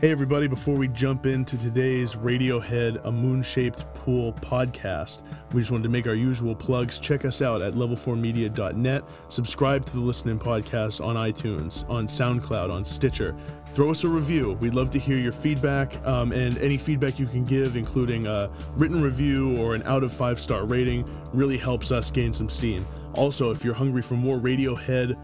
Hey, everybody, before we jump into today's Radiohead A Moon Shaped Pool podcast, we just wanted to make our usual plugs. Check us out at level4media.net. Subscribe to the Listening Podcast on iTunes, on SoundCloud, on Stitcher. Throw us a review. We'd love to hear your feedback um, and any feedback you can give, including a written review or an out of five star rating, really helps us gain some steam. Also, if you're hungry for more Radiohead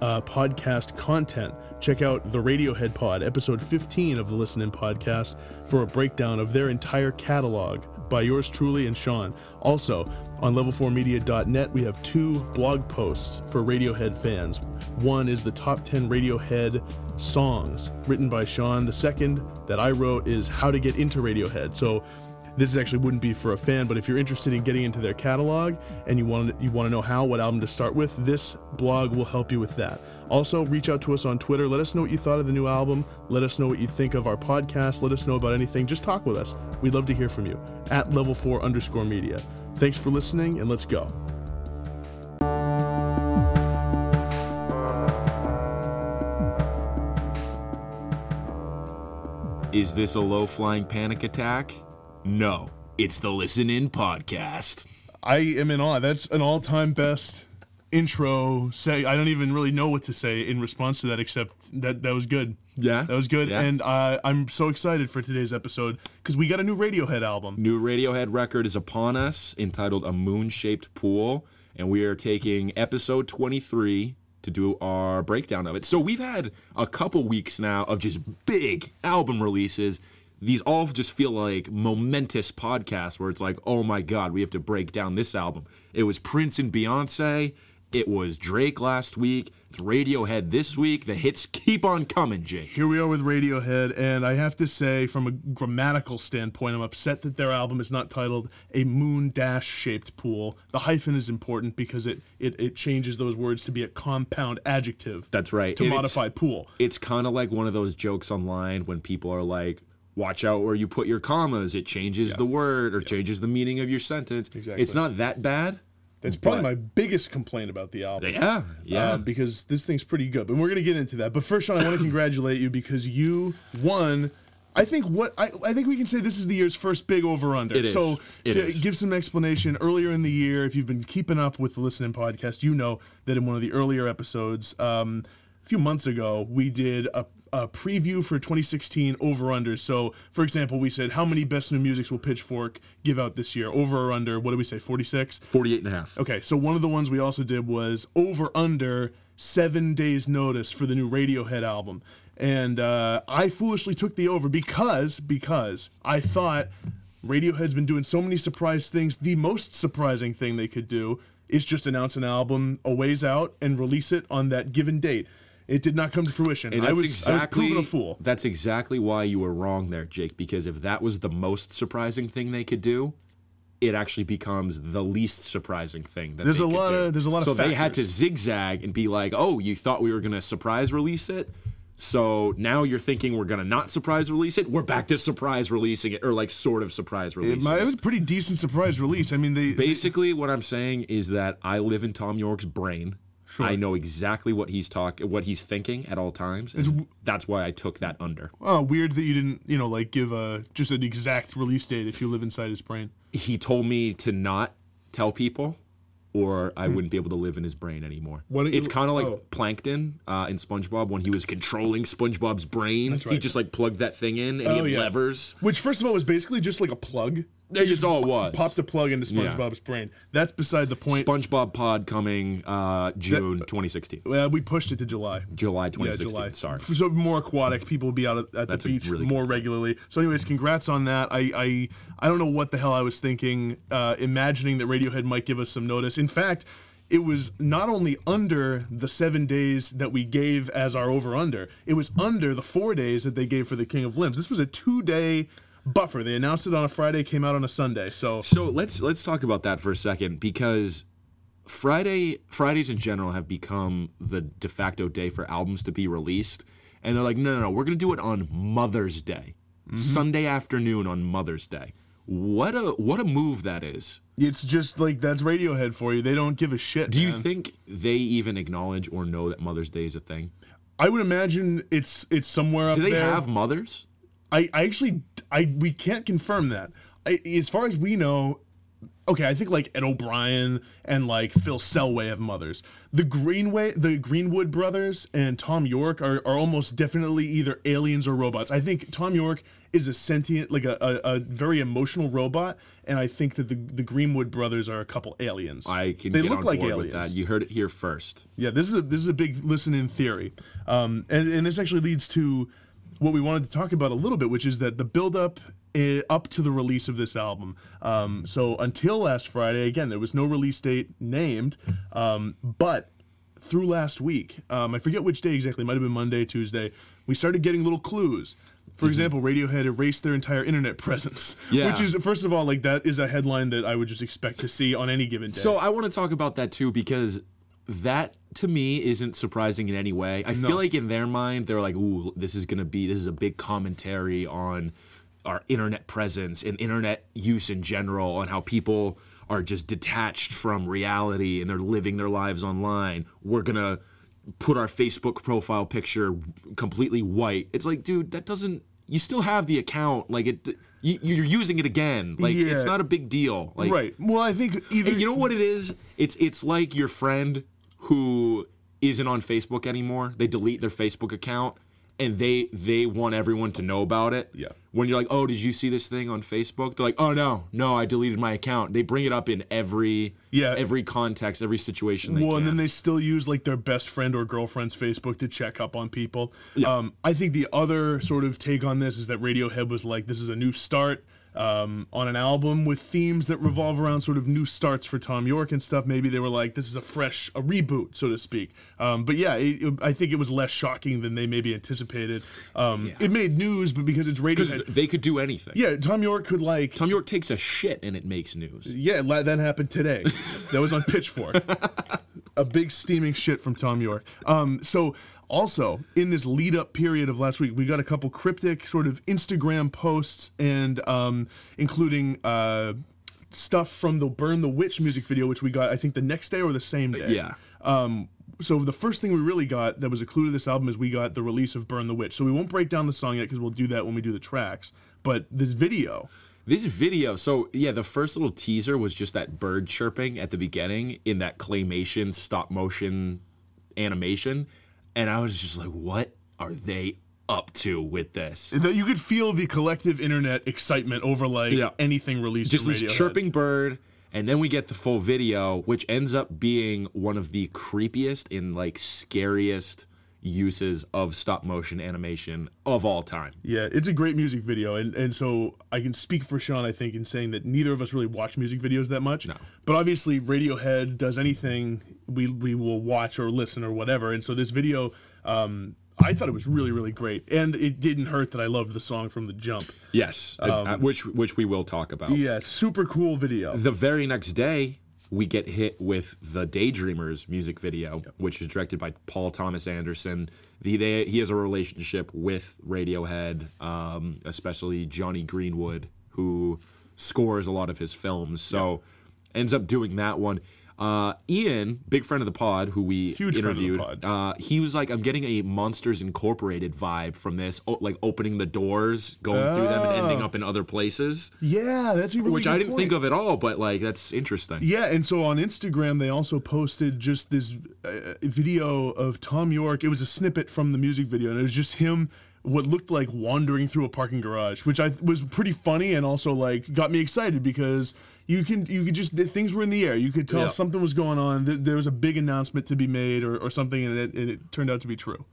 uh, podcast content, check out the Radiohead Pod, episode 15 of the Listening Podcast, for a breakdown of their entire catalog by yours truly and Sean. Also, on level4media.net, we have two blog posts for Radiohead fans. One is the top 10 Radiohead songs written by Sean. The second that I wrote is how to get into Radiohead. So this actually wouldn't be for a fan, but if you're interested in getting into their catalog and you want you want to know how, what album to start with, this blog will help you with that. Also, reach out to us on Twitter. Let us know what you thought of the new album. Let us know what you think of our podcast. Let us know about anything. Just talk with us. We'd love to hear from you at level four underscore media. Thanks for listening, and let's go. Is this a low flying panic attack? No, it's the Listen In podcast. I am in awe. That's an all-time best intro. Say I don't even really know what to say in response to that, except that that was good. Yeah, That was good, Yeah. and uh, I'm so excited for today's episode because we got a new Radiohead album. New Radiohead record is upon us, entitled A Moon Shaped Pool, and we are taking episode 23 to do our breakdown of it. So we've had a couple weeks now of just big album releases. These all just feel like momentous podcasts where it's like, oh my God, we have to break down this album. It was Prince and Beyonce. It was Drake last week. It's Radiohead this week. The hits keep on coming, Jake. Here we are with Radiohead, and I have to say, from a grammatical standpoint, I'm upset that their album is not titled "A Moon Dash Shaped Pool." The hyphen is important because it it, it changes those words to be a compound adjective. That's right. To And it's- modify pool. it's kind of like one of those jokes online when people are like, watch out where you put your commas. It changes the word or changes the meaning of your sentence. Exactly. It's not that bad. That's probably my biggest complaint about the album. Yeah. Yeah. um, because this thing's pretty good. But we're gonna get into that. But first, Sean, I want to congratulate you because you won. I think what I, I think we can say this is the year's first big over under. It is. So It to is. give some explanation, earlier in the year, if you've been keeping up with the listening podcast, you know that in one of the earlier episodes, um, a few months ago, we did a, a preview for 2016 over under. So, for example, we said how many best new musics will Pitchfork give out this year? Over or under? What did we say? 46. 48 and a half. Okay, so one of the ones we also did was over under seven days notice for the new Radiohead album, and uh, I foolishly took the over because because I thought Radiohead's been doing so many surprise things. The most surprising thing they could do is just announce an album a ways out and release it on that given date. It did not come to fruition. And I was exactly, I was proven a fool. That's exactly why you were wrong there, Jake. Because if that was the most surprising thing they could do, it actually becomes the least surprising thing that There's they a lot do. of- there's a lot of so they had to zigzag and be like, "Oh, you thought we were gonna surprise release it." So now you're thinking we're gonna not surprise release it. We're back to surprise releasing it, or like sort of surprise my- it. it was a pretty decent surprise release. I mean, they Basically, what I'm saying is that I live in Thom Yorke's brain. I know exactly what he's talking, what he's thinking at all times. and that's why I took that under. oh, weird that you didn't you know like give a just an exact release date if you live inside his brain. He told me to not tell people, or I wouldn't be able to live in his brain anymore. Hmm. What it's kind of like oh. Plankton uh, in SpongeBob when he was controlling SpongeBob's brain. He right. just like plugged that thing in and Oh, he had yeah. levers. Which, first of all, was basically just like a plug. That's all it was. Popped a plug into. SpongeBob's brain. That's beside the point. SpongeBob Pod coming uh, June 2016, well, we pushed it to July. July Yeah, 2016. July. Sorry. So more aquatic. People will be out at, at That's a the beach really more regularly. So, anyways, congrats on that. I, I I don't know what the hell I was thinking, uh, imagining that Radiohead might give us some notice. In fact, it was not only under the seven days that we gave as our over under, it was under the four days that they gave for the King of Limbs. This was a two day buffer. They announced it on a Friday, came out on a Sunday. So So let's let's talk about that for a second because Friday Fridays in general have become the de facto day for albums to be released, and they're like, no, no, no, we're gonna do it on Mother's Day, mm-hmm. Sunday afternoon on Mother's Day. What a what a move that is. it's just like that's Radiohead for you. They don't give a shit. Do you think they even acknowledge or know that Mother's Day is a thing? I would imagine it's it's somewhere up Do they have mothers? I, I actually I we can't confirm that. I, as far as we know, okay, I think like Ed O'Brien and like Phil Selway have mothers. The Greenway, the Greenwood brothers and Thom Yorke are, are almost definitely either aliens or robots. I think Thom Yorke is a sentient, like a, a, a very emotional robot, and I think that the the Greenwood brothers are a couple aliens. I can They get look on like board with aliens. that. You heard it here first. Yeah, this is a this is a big listen in theory, um, and and this actually leads to what we wanted to talk about a little bit, which is that the build up uh, up to the release of this album. Um, so until last Friday, again, there was no release date named, um, but through last week, um, I forget which day exactly, it might have been Monday, Tuesday, we started getting little clues. For example, Radiohead erased their entire internet presence, Yeah. which is first of all like that is a headline that I would just expect to see on any given day. So I want to talk about that too because that to me isn't surprising in any way. I feel like in their mind they're like, "Ooh, this is gonna be this is a big commentary on our internet presence and internet use in general, and how people are just detached from reality and they're living their lives online. We're gonna put our Facebook profile picture completely white. It's like, dude, that doesn't. You still have the account. Like it. You, you're using it again. Like it's not a big deal. Like right. Well, I think either you know what it is? It's it's like your friend who isn't on Facebook anymore. They delete their Facebook account and they they want everyone to know about it. Yeah. When you're like, "Oh, did you see this thing on Facebook?" They're like, "Oh no, no, I deleted my account." They bring it up in every Yeah. every context, every situation well, can. and then they still use like their best friend or girlfriend's Facebook to check up on people. Yeah. Um, I think the other sort of take on this is that Radiohead was like, this is a new start um, on an album with themes that revolve around sort of new starts for Thom Yorke and stuff. Maybe they were like, this is a fresh, a reboot, so to speak. Um, but yeah, it, it- I think it was less shocking than they maybe anticipated. Um, It made news, but because it's because Radiohead. they could do anything. Yeah, Thom Yorke could like Thom Yorke takes a shit and it makes news. Yeah, that happened today. that was on Pitchfork. a big steaming shit from Thom Yorke. Um, so also in this lead up period of last week, we got a couple cryptic sort of Instagram posts and um, including uh, stuff from the Burn the Witch music video, which we got I think the next day or the same day. Yeah. Um, so the first thing we really got that was a clue to this album is we got the release of Burn the Witch. So we won't break down the song yet because we'll do that when we do the tracks. But this video, This video, so yeah, the first little teaser was just that bird chirping at the beginning in that claymation stop motion animation. And I was just like, what are they up to with this? that you could feel the collective internet excitement over like Yeah. anything released. Just this chirping bird. And then we get the full video, which ends up being one of the creepiest and like scariest uses of stop motion animation of all time. Yeah, it's a great music video, and and so I can speak for Sean. I think in saying that neither of us really watch music videos that much. No. But obviously, Radiohead does anything we we will watch or listen or whatever, and so this video. Um, I thought it was really, really great, and it didn't hurt that I loved the song from the jump. Yes, uh, which which we will talk about. Yeah, super cool video. The very next day, we get hit with the Daydreamers music video, which is directed by Paul Thomas Anderson. The, they, he has a relationship with Radiohead, um, especially Jonny Greenwood, who scores a lot of his films. So ends up doing that one. Uh, Ian, big friend of the pod, who we Huge friend of the interviewed. Uh, he was like, "I'm getting a Monsters Incorporated vibe from this, o- like opening the doors, going through them, and ending Oh. up in other places." Yeah, that's really which I didn't point. think of at all, but like that's interesting. Yeah, and so on Instagram they also posted just this uh, video of Thom Yorke. It was a snippet from the music video, and it was just him what looked like wandering through a parking garage, which I th- was pretty funny and also like got me excited because you can you could just things were in the air. You could tell Yeah. something was going on. Th- There was a big announcement to be made or, or something, and it, and it turned out to be true.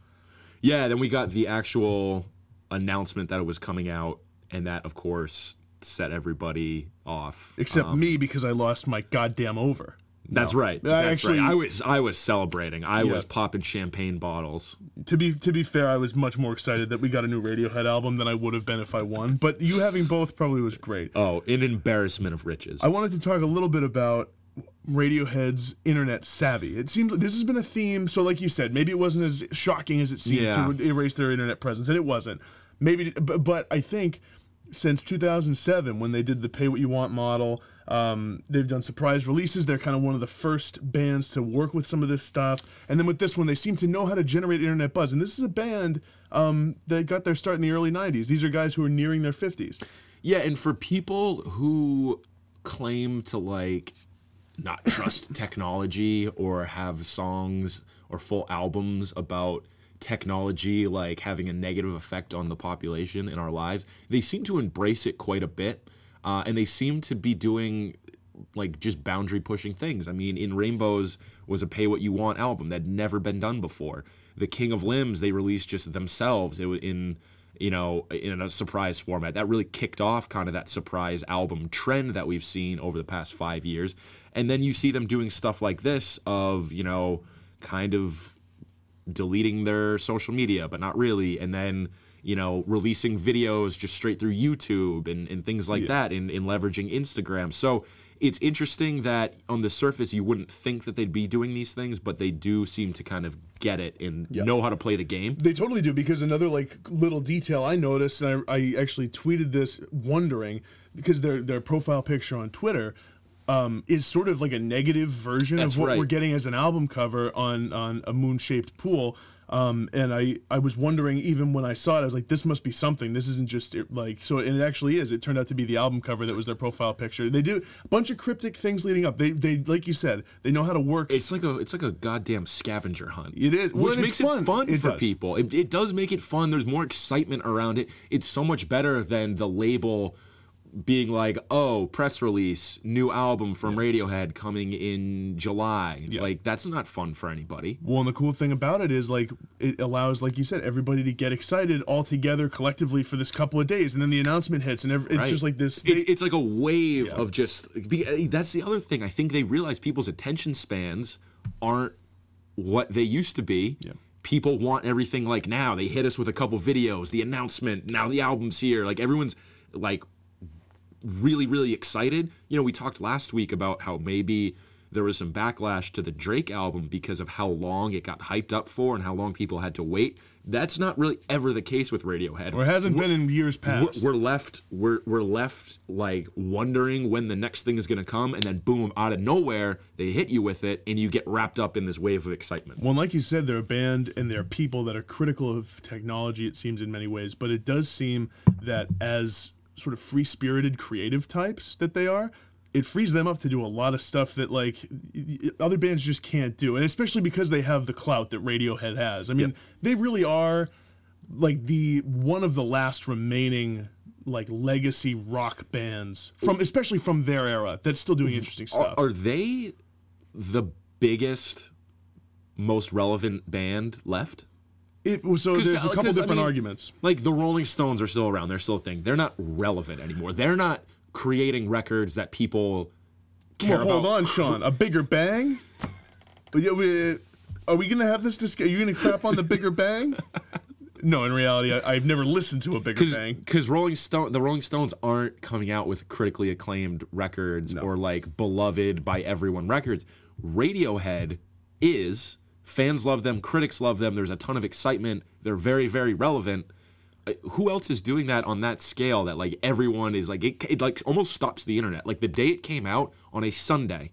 Yeah, then we got the actual announcement that it was coming out, and that of course set everybody off. Except um, me because I lost my goddamn over. Uh, That's right. That's actually- right. I was I was celebrating. I Yeah. was popping champagne bottles. To be to be fair, I was much more excited that we got a new Radiohead album than I would have been if I won. But you having both probably was great. Oh, an embarrassment of riches. I wanted to talk a little bit about Radiohead's internet savvy. It seems like this has been a theme. So, like you said, maybe it wasn't as shocking as it seemed Yeah. to erase their internet presence, and it wasn't. Maybe, but, but I think since 2007 when they did the pay what you want model. Um, they've done surprise releases. They're kind of one of the first bands to work with some of this stuff. And then with this one, they seem to know how to generate internet buzz. And this is a band um, that got their start in the early 90s. These are guys who are nearing their 50s. Yeah, and for people who claim to like not trust technology or have songs or full albums about technology like having a negative effect on the population in our lives, they seem to embrace it quite a bit. Uh, and they seem to be doing like just boundary pushing things. I mean, in Rainbows was a pay what you want album that had never been done before. The King of Limbs they released just themselves. It was in you know in a surprise format that really kicked off kind of that surprise album trend that we've seen over the past five years. And then you see them doing stuff like this of you know kind of deleting their social media, but not really, and then you know releasing videos just straight through YouTube and, and things like that in, in leveraging Instagram. So it's interesting that on the surface you wouldn't think that they'd be doing these things, but they do seem to kind of get it and know how to play the game. They totally do because another like little detail I noticed, and I, I actually tweeted this wondering because their their profile picture on Twitter um, is sort of like a negative version That's of what right. we're getting as an album cover on on a moon shaped pool. Um, and I, I was wondering even when I saw it, I was like, this must be something. This isn't just it, like so. And it actually is. It turned out to be the album cover that was their profile picture. They do a bunch of cryptic things leading up. They they like you said, they know how to work. It's like a it's like a goddamn scavenger hunt. It is. Well, which makes it's it fun. fun It for does. people. It, it does make it fun. There's more excitement around it. It's so much better than the label being like, "Oh, press release, new album from Radiohead coming in July." Like that's not fun for anybody. Well, and the cool thing about it is like it allows, like you said, everybody to get excited all together collectively for this couple of days, and then the announcement hits, and ev- it's Right. just like this. It's, they- it's like a wave of just. Eh, that's the other thing. I think they realize people's attention spans aren't what they used to be. Yeah People want everything like now. They hit us with a couple videos, the announcement, now the album's here. Like everyone's like really, really excited. You know, we talked last week about how maybe there was some backlash to the Drake album because of how long it got hyped up for and how long people had to wait. That's not really ever the case with Radiohead. or it hasn't been in years We're, past. we're left we're we're left like wondering when the next thing is going to come and then boom out of nowhere they hit you with it and you get wrapped up in this wave of excitement Well, like you said, they're a band and they're people that are critical of technology, it seems, in many ways. But it does seem that as sort of free spirited creative types that they are, it frees them up to do a lot of stuff that, like, other bands just can't do. And especially because they have the clout that Radiohead has. I mean, they really are, like, the one of the last remaining. Like legacy rock bands from, especially from their era, that's still doing mm-hmm. interesting are, stuff. are they the biggest most relevant band left It, so there's a uh, couple I different mean, arguments. like the rolling stones are still around they're still a thing they're not relevant anymore they're not creating records that people care Well, hold about on, Sean. A bigger bang? Yeah, we, uh, are we gonna have this discussion? Are you gonna crap on the bigger bang? No, in reality, I, I've never listened to a bigger bang. because Rolling Stone, the Rolling Stones aren't coming out with critically acclaimed records or like beloved by everyone records. Radiohead is. Fans love them, critics love them. There's a ton of excitement. They're very, very relevant. Uh, Who else is doing that on that scale? That like everyone is like it, it like almost stops the internet. Like the day it came out on a Sunday,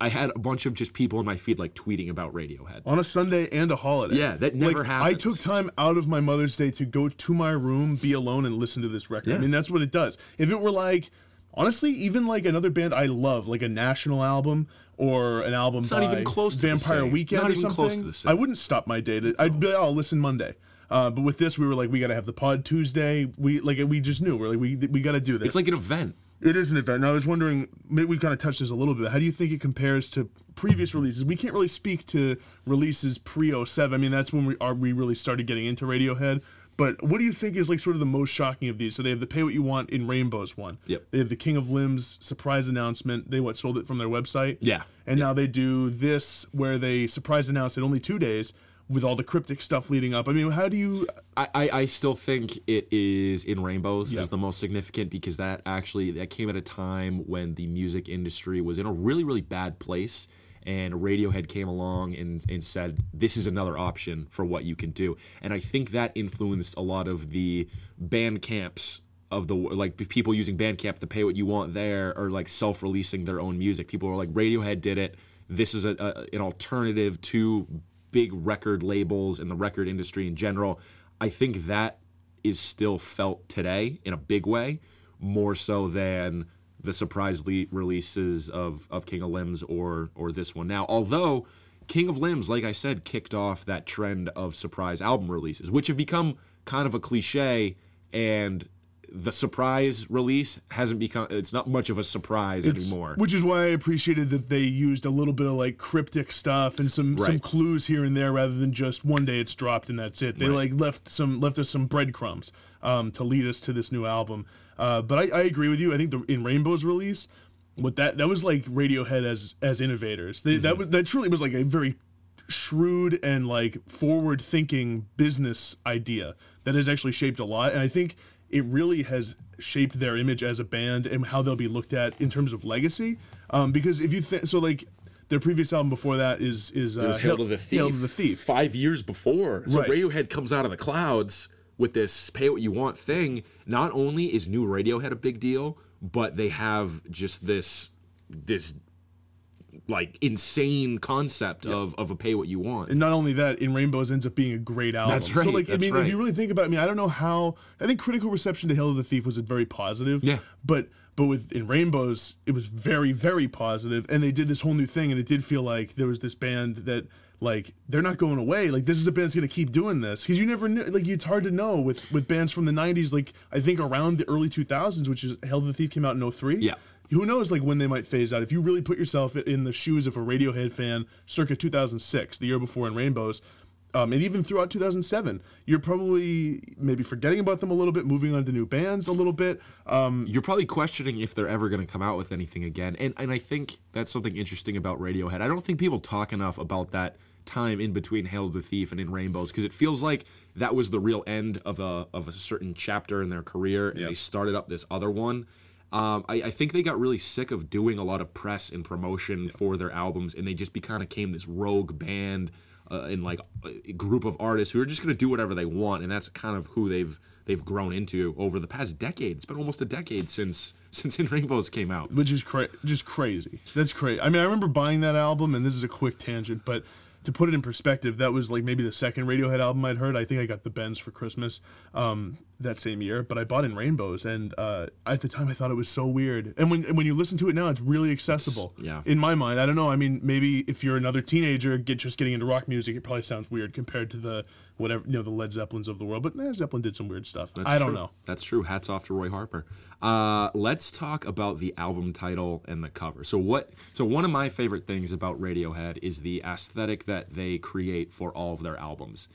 I had a bunch of just people in my feed like tweeting about Radiohead. On a Sunday and a holiday. Yeah, that never like, I took time out of my Mother's Day to go to my room, be alone, and listen to this record. Yeah. I mean, that's what it does. If it were like, honestly, even like another band I love, like a national album or an album it's not by even close to Vampire. Weekend Not or even something, close to the same. I wouldn't stop my day. To, I'd be like, oh, I'll listen Monday. Uh, but with this, we were like, we got to have the pod Tuesday. We like, we just knew we're like, we we got to do this. It's like an event. It is an event. And I was wondering, maybe we kind of touched this a little bit. How do you think it compares to previous releases? We can't really speak to releases pre 07. I mean, that's when we are we really started getting into Radiohead. But what do you think is like sort of the most shocking of these? So they have the Pay What You Want in Rainbows one. Yep. They have the King of Limbs surprise announcement. They what sold it from their website. Yeah. And now they do this where they surprise announce it only two days with all the cryptic stuff leading up. I mean, how do you? I, I, I still think it is in rainbows Yeah. as the most significant because that actually that came at a time when the music industry was in a really really bad place and Radiohead came along and, and said this is another option for what you can do and I think that influenced a lot of the band camps of the like people using Bandcamp to pay what you want there, or like self-releasing their own music. People are like Radiohead did it. This is a, a an alternative to big record labels and the record industry in general. I think that is still felt today in a big way, more so than the surprise le- releases of, of King of Limbs or or this one. Now, although King of Limbs, like I said, kicked off that trend of surprise album releases, which have become kind of a cliche and the surprise release hasn't become it's not much of a surprise anymore Which is why I appreciated that they used a little bit of like cryptic stuff and some some clues here and there rather than just one day it's dropped and that's it. They Right. like left some left us some breadcrumbs um, to lead us to this new album. Uh, but I, I agree with you. I think the in Rainbow's release, what that that was like Radiohead as as innovators. They, Mm-hmm. That was that truly was like a very shrewd and like forward thinking business idea that has actually shaped a lot and i think it really has shaped their image as a band and how they'll be looked at in terms of legacy um, because if you think so like their previous album before that is is uh, was Hail to the Thief. Hail to the Thief. Five years before. So Right. Radiohead comes out of the clouds with this pay what you want thing. Not only is new Radiohead a big deal, but they have just this this like insane concept of of a pay what you want. And not only that, In Rainbows ends up being a great album. That's So right, like, that's I mean, right. if you really think about, it, I mean, I don't know how. I think critical reception to Hail of the Thief was very positive. Yeah. But but with In Rainbows, it was very very positive, and they did this whole new thing, and it did feel like there was this band that like they're not going away. Like this is a band that's gonna keep doing this because you never knew. Like it's hard to know with with bands from the '90s. Like I think around the early 2000s, which is Hell the Thief came out in 03. Yeah. Who knows, like when they might phase out? If you really put yourself in the shoes of a Radiohead fan, circa 2006, the year before in Rainbows, um, and even throughout 2007, you're probably maybe forgetting about them a little bit, moving on to new bands a little bit. Um, You're probably questioning if they're ever going to come out with anything again. And and I think that's something interesting about Radiohead. I don't think people talk enough about that time in between Hail the Thief and In Rainbows because it feels like that was the real end of a of a certain chapter in their career and they started up this other one. Um, I, I think they got really sick of doing a lot of press and promotion for their albums, and they just be, kind of came this rogue band uh, and like a group of artists who are just going to do whatever they want, and that's kind of who they've they've grown into over the past decade. It's been almost a decade since since In Rainbows came out. which is cra- just crazy. That's crazy. I mean, I remember buying that album, and this is a quick tangent, but to put it in perspective, that was like maybe the second Radiohead album I'd heard. I think I got the Bends for Christmas um, that same year, but I bought in Rainbows, and uh, at the time I thought it was so weird. And when and when you listen to it now, it's really accessible. yeah. In my mind, I don't know. I mean, maybe if you're another teenager, get just getting into rock music, it probably sounds weird compared to the whatever you know the Led Zeppelins of the world. But eh, Zeppelin did some weird stuff. That's I don't true. know. That's true. Hats off to Roy Harper. Uh, let's talk about the album title and the cover. So what? So one of my favorite things about Radiohead is the aesthetic that they create for all of their albums.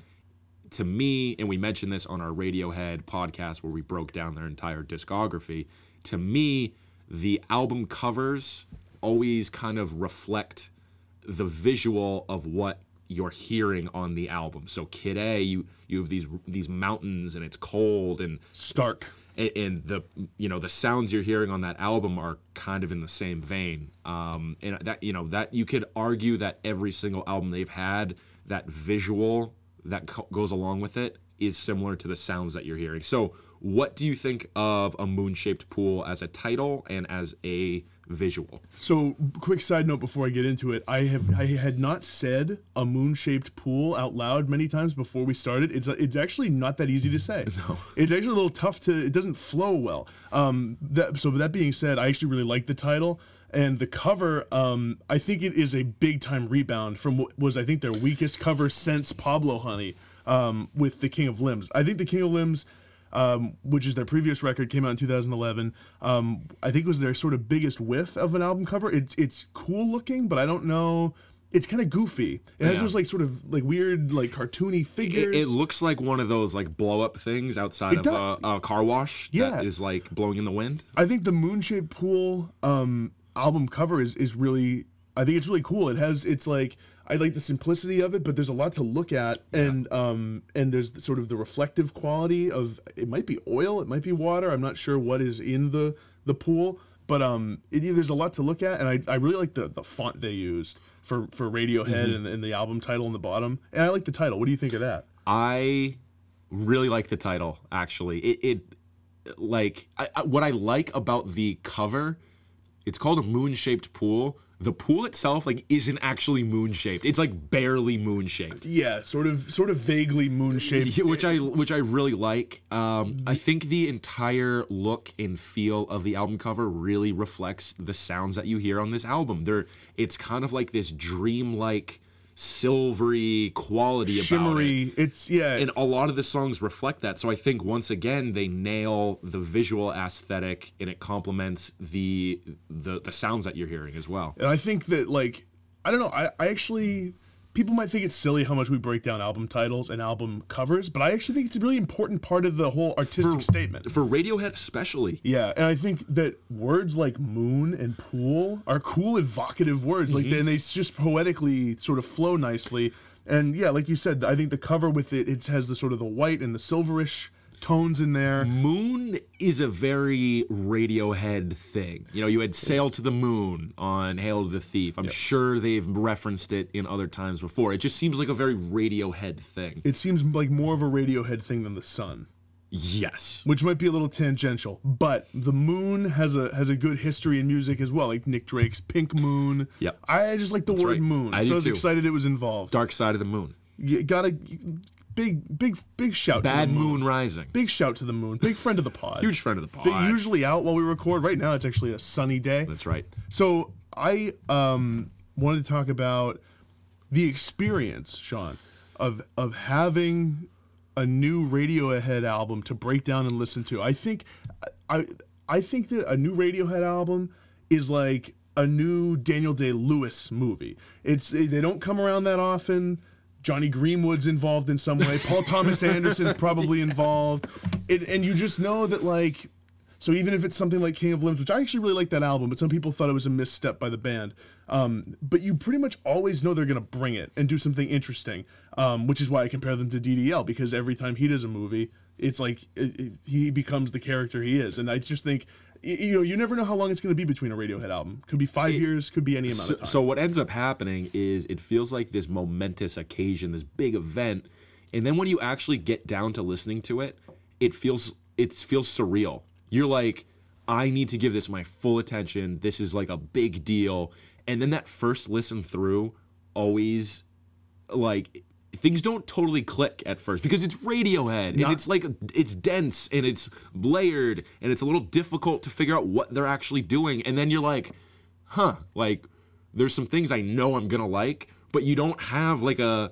To me, and we mentioned this on our Radiohead podcast where we broke down their entire discography. To me, the album covers always kind of reflect the visual of what you're hearing on the album. So Kid A, you you have these these mountains and it's cold and Stark. and, and the you know the sounds you're hearing on that album are kind of in the same vein. Um, and that you know that you could argue that every single album they've had that visual that co- goes along with it is similar to the sounds that you're hearing. So what do you think of a moon-shaped pool as a title and as a visual? So, quick side note before I get into it, I have I had not said a moon-shaped pool out loud many times before we started. It's it's actually not that easy to say. No, it's actually a little tough to. It doesn't flow well. Um, that so with that being said, I actually really like the title and the cover. Um, I think it is a big time rebound from what was I think their weakest cover since Pablo Honey. Um, with the King of Limbs, I think the King of Limbs um, which is their previous record, came out in 2011. Um, I think it was their sort of biggest whiff of an album cover. It's it's cool looking, but I don't know. It's kind of goofy. It has Yeah. those like sort of like weird like cartoony figures. it looks like one of those like blow up things outside It of a, a car wash Yeah. that is like blowing in the wind. I think the Moon Shaped Pool um, album cover is is really. I think it's really cool. It has it's like I like the simplicity of it, but there's a lot to look at, and um and there's the, sort of the reflective quality of it might be oil, it might be water. I'm not sure what is in the the pool, but um it, there's a lot to look at, and I, I really like the the font they used for for Radiohead and, and the album title on the bottom, and I like the title. What do you think of that? I really like the title. Actually, it, it like I, I, what I like about the cover, it's called a moon-shaped pool. The pool itself like isn't actually moon-shaped. It's like barely moon-shaped. Yeah, sort of, sort of vaguely moon shaped. which I which I really like. Um, I think the entire look and feel of the album cover really reflects the sounds that you hear on this album. They're it's kind of like this dreamlike, silvery quality about it. shimmery. It's yeah. And a lot of the songs reflect that. So I think once again they nail the visual aesthetic and it complements the the the sounds that you're hearing as well. And I think that like I don't know, I, I actually people might think it's silly how much we break down album titles and album covers, but I actually think it's a really important part of the whole artistic statement. For Radiohead especially. Yeah, and I think that words like moon and pool are cool, evocative words. Like, mm-hmm. and they just poetically sort of flow nicely. And yeah, like you said, I think the cover with it, it has the sort of the white and the silverish tones in there. Moon is a very Radiohead thing. You know, you had Sail to the Moon on Hail to the Thief. I'm sure they've referenced it in other times before. It just seems like a very Radiohead thing. It seems like more of a Radiohead thing than the sun. Yes. which might be a little tangential, but the moon has a has a good history in music as well, like Nick Drake's Pink Moon. Yep. I just like the word right. moon, I so I was too. excited it was involved. Dark Side of the Moon. You got a big, big, big shout. Bad to the Moon Rising. Big shout to the moon. Big friend of the pod. Huge friend of the pod. Big- usually out while we record. Right now, it's actually a sunny day. That's right. So I um, wanted to talk about the experience, Sean, of of having a new Radiohead album to break down and listen to. I think I I think that a new Radiohead album is like a new Daniel Day Lewis movie. It's they don't come around that often. Jonny Greenwood's involved in some way. Paul Thomas Anderson's probably involved. It, and you just know that like so even if it's something like King of Limbs, which I actually really like that album, but some people thought it was a misstep by the band. Um, but you pretty much always know they're gonna bring it and do something interesting, um, which is why I compare them to DDL because every time he does a movie, it's like it, it- he becomes the character he is, and I just think you know you never know how long it's gonna be between a Radiohead album. Could be five years, could be any amount So, of time. so what ends up happening is it feels like this momentous occasion, this big event, and then when you actually get down to listening to it, it feels it feels surreal. You're like, I need to give this my full attention. This is like a big deal. And then that first listen through always like things don't totally click at first because it's Radiohead and it's like it's dense and it's layered and it's a little difficult to figure out what they're actually doing. And then you're like huh like there's some things I know I'm gonna like but you don't have like a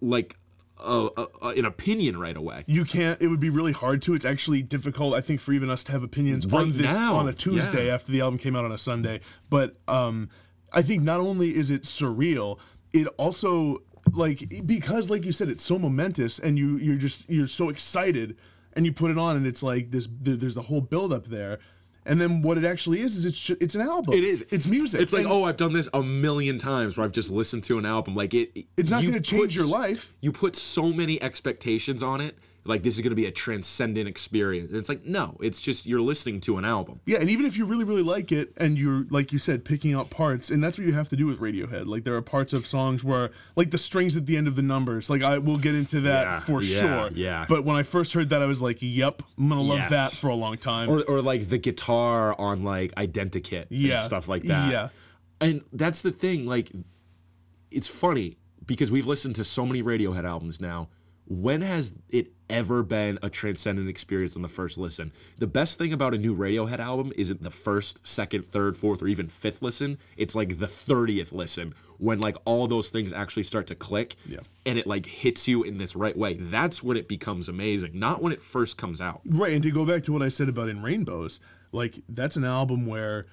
like a, a, a- an opinion right away. You can't it would be really hard to. It's actually difficult i think for even us to have opinions on this now, on a tuesday yeah. after the album came out on a sunday. But um i think not only is it surreal it also like because like you said it's so momentous and you you're just you're so excited and you put it on and it's like this there's a whole build up there and then what it actually is is it's it's an album It is. it's music It's like, And oh, I've done this a million times where I've just listened to an album. Like it It's not gonna change your life. You put so many expectations on it. Like this is gonna be a transcendent experience. And it's like, no, it's just you're listening to an album. Yeah, and even if you really, really like it, and you're like you said, picking out parts, and that's what you have to do with Radiohead. Like there are parts of songs where, like the strings at the end of the numbers, like I will get into that Yeah, for yeah, sure. yeah. But when I first heard that, I was like, "Yep, I'm gonna love Yes. that for a long time." Or, or like the guitar on like Identikit Yeah. and stuff like that. Yeah. And that's the thing, like it's funny because we've listened to so many Radiohead albums now. When has it ever been a transcendent experience on the first listen? The best thing about a new Radiohead album isn't the first, second, third, fourth, or even fifth listen. It's like the 30th listen when like all those things actually start to click Yeah. and it like hits you in this right way. That's when it becomes amazing, not when it first comes out. Right, and to go back to what I said about In Rainbows, like that's an album where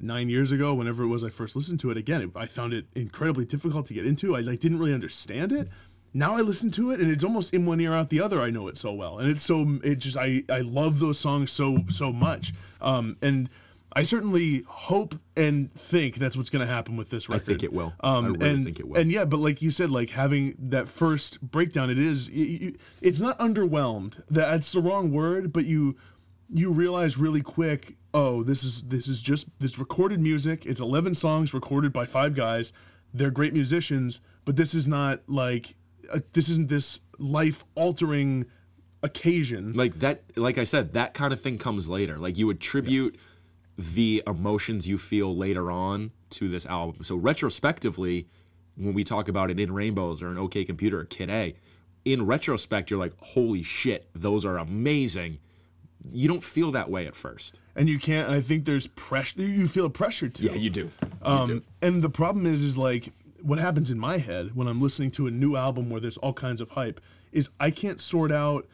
nine years ago, whenever it was I first listened to it, again, I found it incredibly difficult to get into. I like didn't really understand it. Now I listen to it, and it's almost in one ear out the other. I know it so well, and it's so it just I I love those songs so so much. Um, and I certainly hope and think that's what's going to happen with this record. I think it will. Um, I really and, think it will. And yeah, but like you said, like having that first breakdown, it is. You, it's not underwhelmed. That's the wrong word, but you you realize really quick. Oh, this is this is just this recorded music. It's eleven songs recorded by five guys. They're great musicians, but this is not like uh, this isn't this life altering occasion. like that like i said that kind of thing comes later like you attribute the emotions you feel later on to this album so retrospectively when we talk about it in rainbows or an okay computer or kid a in retrospect you're like holy shit those are amazing you don't feel that way at first and you can't. And I think there's pressure. You feel a pressure to. Yeah, you do Um, and the problem is, is like what happens in my head when I'm listening to a new album where there's all kinds of hype is I can't sort out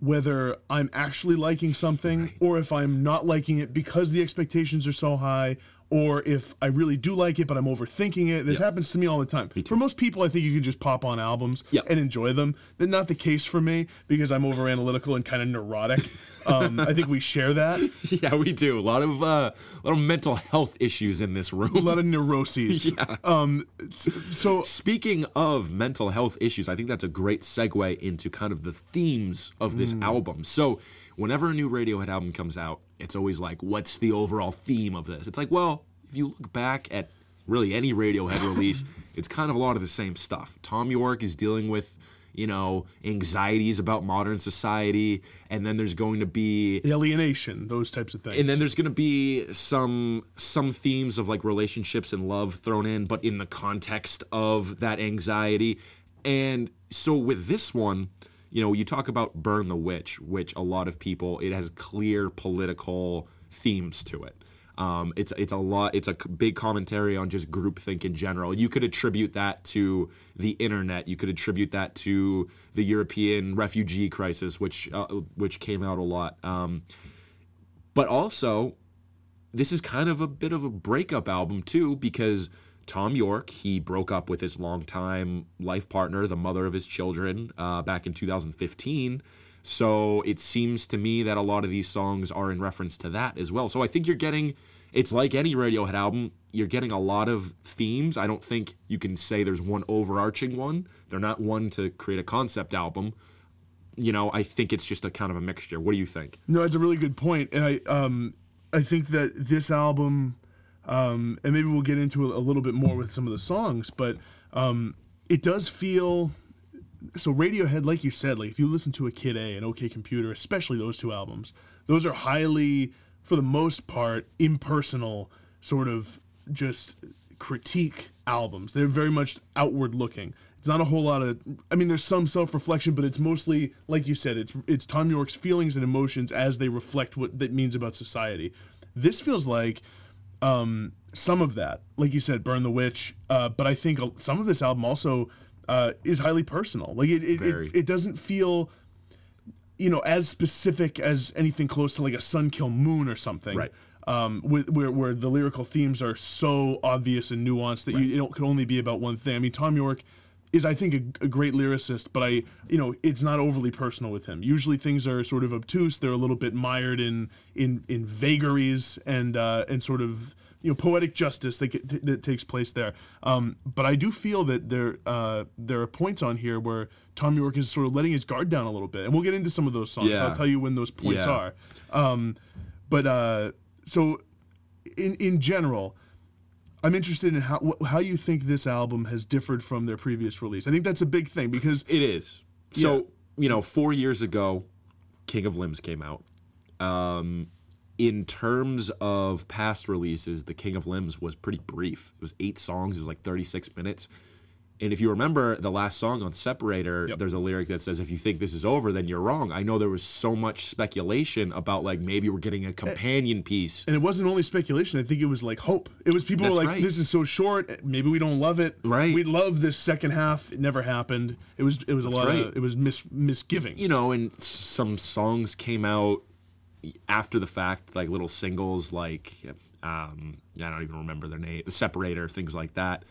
whether I'm actually liking something or if I'm not liking it because the expectations are so high or if I really do like it but I'm overthinking it. This happens to me all the time. For most people I think you can just pop on albums and enjoy them. That's not the case for me because I'm over analytical and kind of neurotic. Um, I think we share that. yeah we do a lot of uh a lot of mental health issues in this room. A lot of neuroses. Um, so Speaking of mental health issues, I think that's a great segue into kind of the themes of this album. So, whenever a new Radiohead album comes out, it's always like, what's the overall theme of this? It's like, well, if you look back at really any Radiohead release, it's kind of a lot of the same stuff. Thom Yorke is dealing with, you know, anxieties about modern society, and then there's going to be alienation, those types of things. and then there's gonna be some some themes of like relationships and love thrown in, but in the context of that anxiety. And so with this one, you know, you talk about Burn the Witch, which a lot of people it has clear political themes to it. Um, it's it's a lot. It's a big commentary on just groupthink in general. You could attribute that to the internet. You could attribute that to the European refugee crisis, which uh, which came out a lot. Um, but also this is kind of a bit of a breakup album too because Thom Yorke he broke up with his longtime life partner, the mother of his children, uh, back in 2015. So it seems to me that a lot of these songs are in reference to that as well. So I think you're getting it's like any Radiohead album, you're getting a lot of themes. I don't think you can say there's one overarching one. They're not one to create a concept album. You know, I think it's just a kind of a mixture. What do you think? No, it's a really good point, and I um I think that this album, um, and maybe we'll get into it a little bit more with some of the songs, but um, it does feel. So Radiohead, like you said, like if you listen to a Kid A and OK Computer, especially those two albums, those are highly, for the most part, impersonal, sort of just critique albums. They're very much outward looking. It's not a whole lot of. I mean, there's some self-reflection, but it's mostly, like you said, it's it's Thom Yorke's feelings and emotions as they reflect what that means about society. This feels like um, some of that, like you said, "Burn the Witch," uh, but I think some of this album also uh, is highly personal. Like it, it, it, it doesn't feel, you know, as specific as anything close to like a Sun Kil Moon or something. Right. Um, with, where where the lyrical themes are so obvious and nuanced that you it can only be about one thing. I mean, Thom Yorke is I think a, a great lyricist, but I you know it's not overly personal with him. Usually things are sort of obtuse. They're a little bit mired in in in vagaries and uh, and sort of you know poetic justice that, get, that takes place there. Um, but I do feel that there uh, there are points on here where Thom Yorke is sort of letting his guard down a little bit, and we'll get into some of those songs. Yeah. I'll tell you when those points Yeah. are. Um, but uh, so in in general. I'm interested in how how you think this album has differed from their previous release. I think that's a big thing because It is. So, you know, four years ago, King of Limbs came out. Um, in terms of past releases, The King of Limbs was pretty brief. It was eight songs, it was like 36 minutes. And if you remember the last song on Separator, Yep. there's a lyric that says, If you think this is over, then you're wrong. I know there was so much speculation about like maybe we're getting a companion piece. and it wasn't only speculation. I think it was like hope. It was people were like, right. "This is so short. Maybe we don't love it. Right. We love this second half. It never happened. It was it was a lot right. of it was mis misgivings. you know, and some songs came out after the fact, like little singles, like um, I don't even remember their name, the Separator, things like that.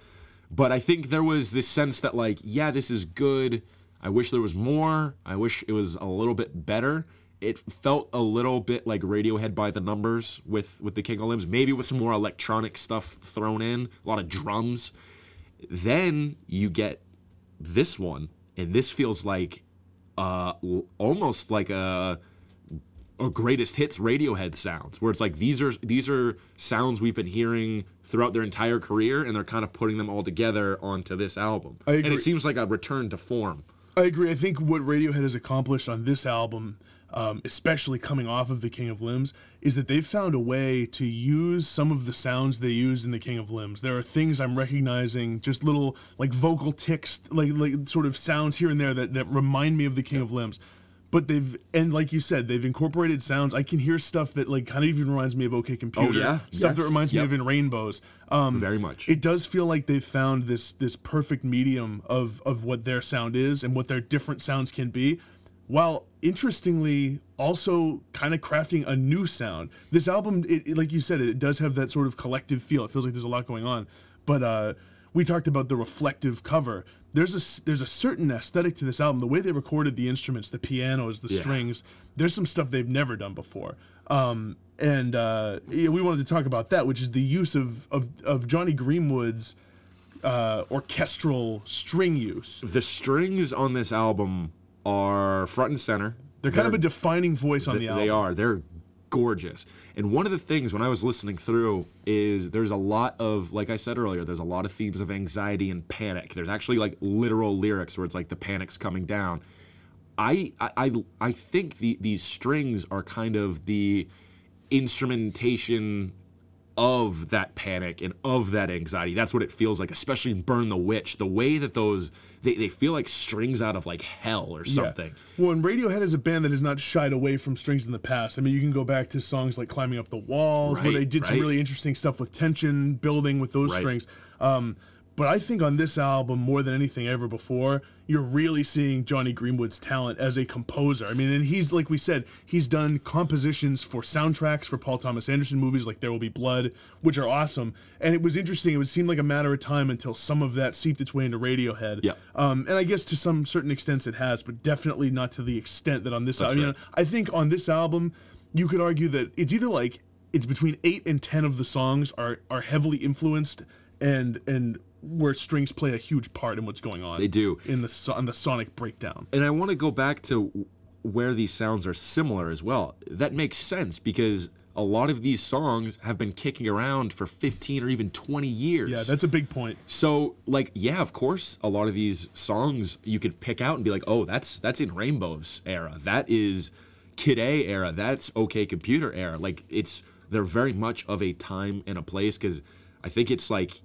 But I think there was this sense that, like, yeah, this is good. I wish there was more. I wish it was a little bit better. It felt a little bit like Radiohead by the numbers with with the King of Limbs, maybe with some more electronic stuff thrown in, a lot of drums. Then you get this one, and this feels like uh, almost like a a greatest hits Radiohead sounds, where it's like these are these are sounds we've been hearing throughout their entire career, and they're kind of putting them all together onto this album. I And it seems like a return to form. I agree. I think what Radiohead has accomplished on this album, um, especially coming off of The King of Limbs, is that they've found a way to use some of the sounds they use in The King of Limbs. There are things I'm recognizing, just little like vocal ticks, like like sort of sounds here and there that, that remind me of The King of Limbs. But they've and like you said, they've incorporated sounds. I can hear stuff that like kind of even reminds me of OK Computer. Oh, yeah? stuff Yes. that reminds me of In Rainbows. Um, Very much. it does feel like they've found this this perfect medium of of what their sound is and what their different sounds can be while interestingly also kind of crafting a new sound this album it, it- like you said it does have that sort of collective feel it feels like there's a lot going on but uh we talked about the reflective cover there's a there's a certain aesthetic to this album the way they recorded the instruments the pianos the Yeah. strings there's some stuff they've never done before um and uh we wanted to talk about that which is the use of of, of jonny greenwood's uh orchestral string use The strings on this album are front and center. they're kind of a defining voice on the album They are. They're gorgeous. And one of the things when I was listening through is there's a lot of, like I said earlier, there's a lot of themes of anxiety and panic. There's actually like literal lyrics where it's like the panic's coming down. I I I, think the, these strings are kind of the instrumentation of that panic and of that anxiety. That's what it feels like, especially in Burn the Witch. The way that those they, they feel like strings out of like hell or something. Well, and Radiohead is a band that has not shied away from strings in the past. I mean, you can go back to songs like "Climbing Up the Walls," where they did some really interesting stuff with tension building with those Right. strings. Um, but I think on this album, more than anything ever before, you're really seeing Jonny Greenwood's talent as a composer. I mean, and he's like we said, he's done compositions for soundtracks for Paul Thomas Anderson movies like There Will Be Blood, which are awesome. And it was interesting. It would seem like a matter of time until some of that seeped its way into Radiohead. Yeah. Um, and I guess to some certain extent it has, but definitely not to the extent that on this album. I, mean, right. I think on this album, you could argue that it's either like it's between eight and ten of the songs are are heavily influenced and and where strings play a huge part in what's going on. They do. in the on the sonic breakdown. and I want to go back to where these sounds are similar as well. That makes sense because a lot of these songs have been kicking around for 15 or even 20 years. Yeah, that's a big point. so like yeah, of course, a lot of these songs you could pick out and be like, "Oh, that's that's in Rainbow's era. That is Kid A era. That's OK Computer era." Like it's they're very much of a time and a place cuz I think it's like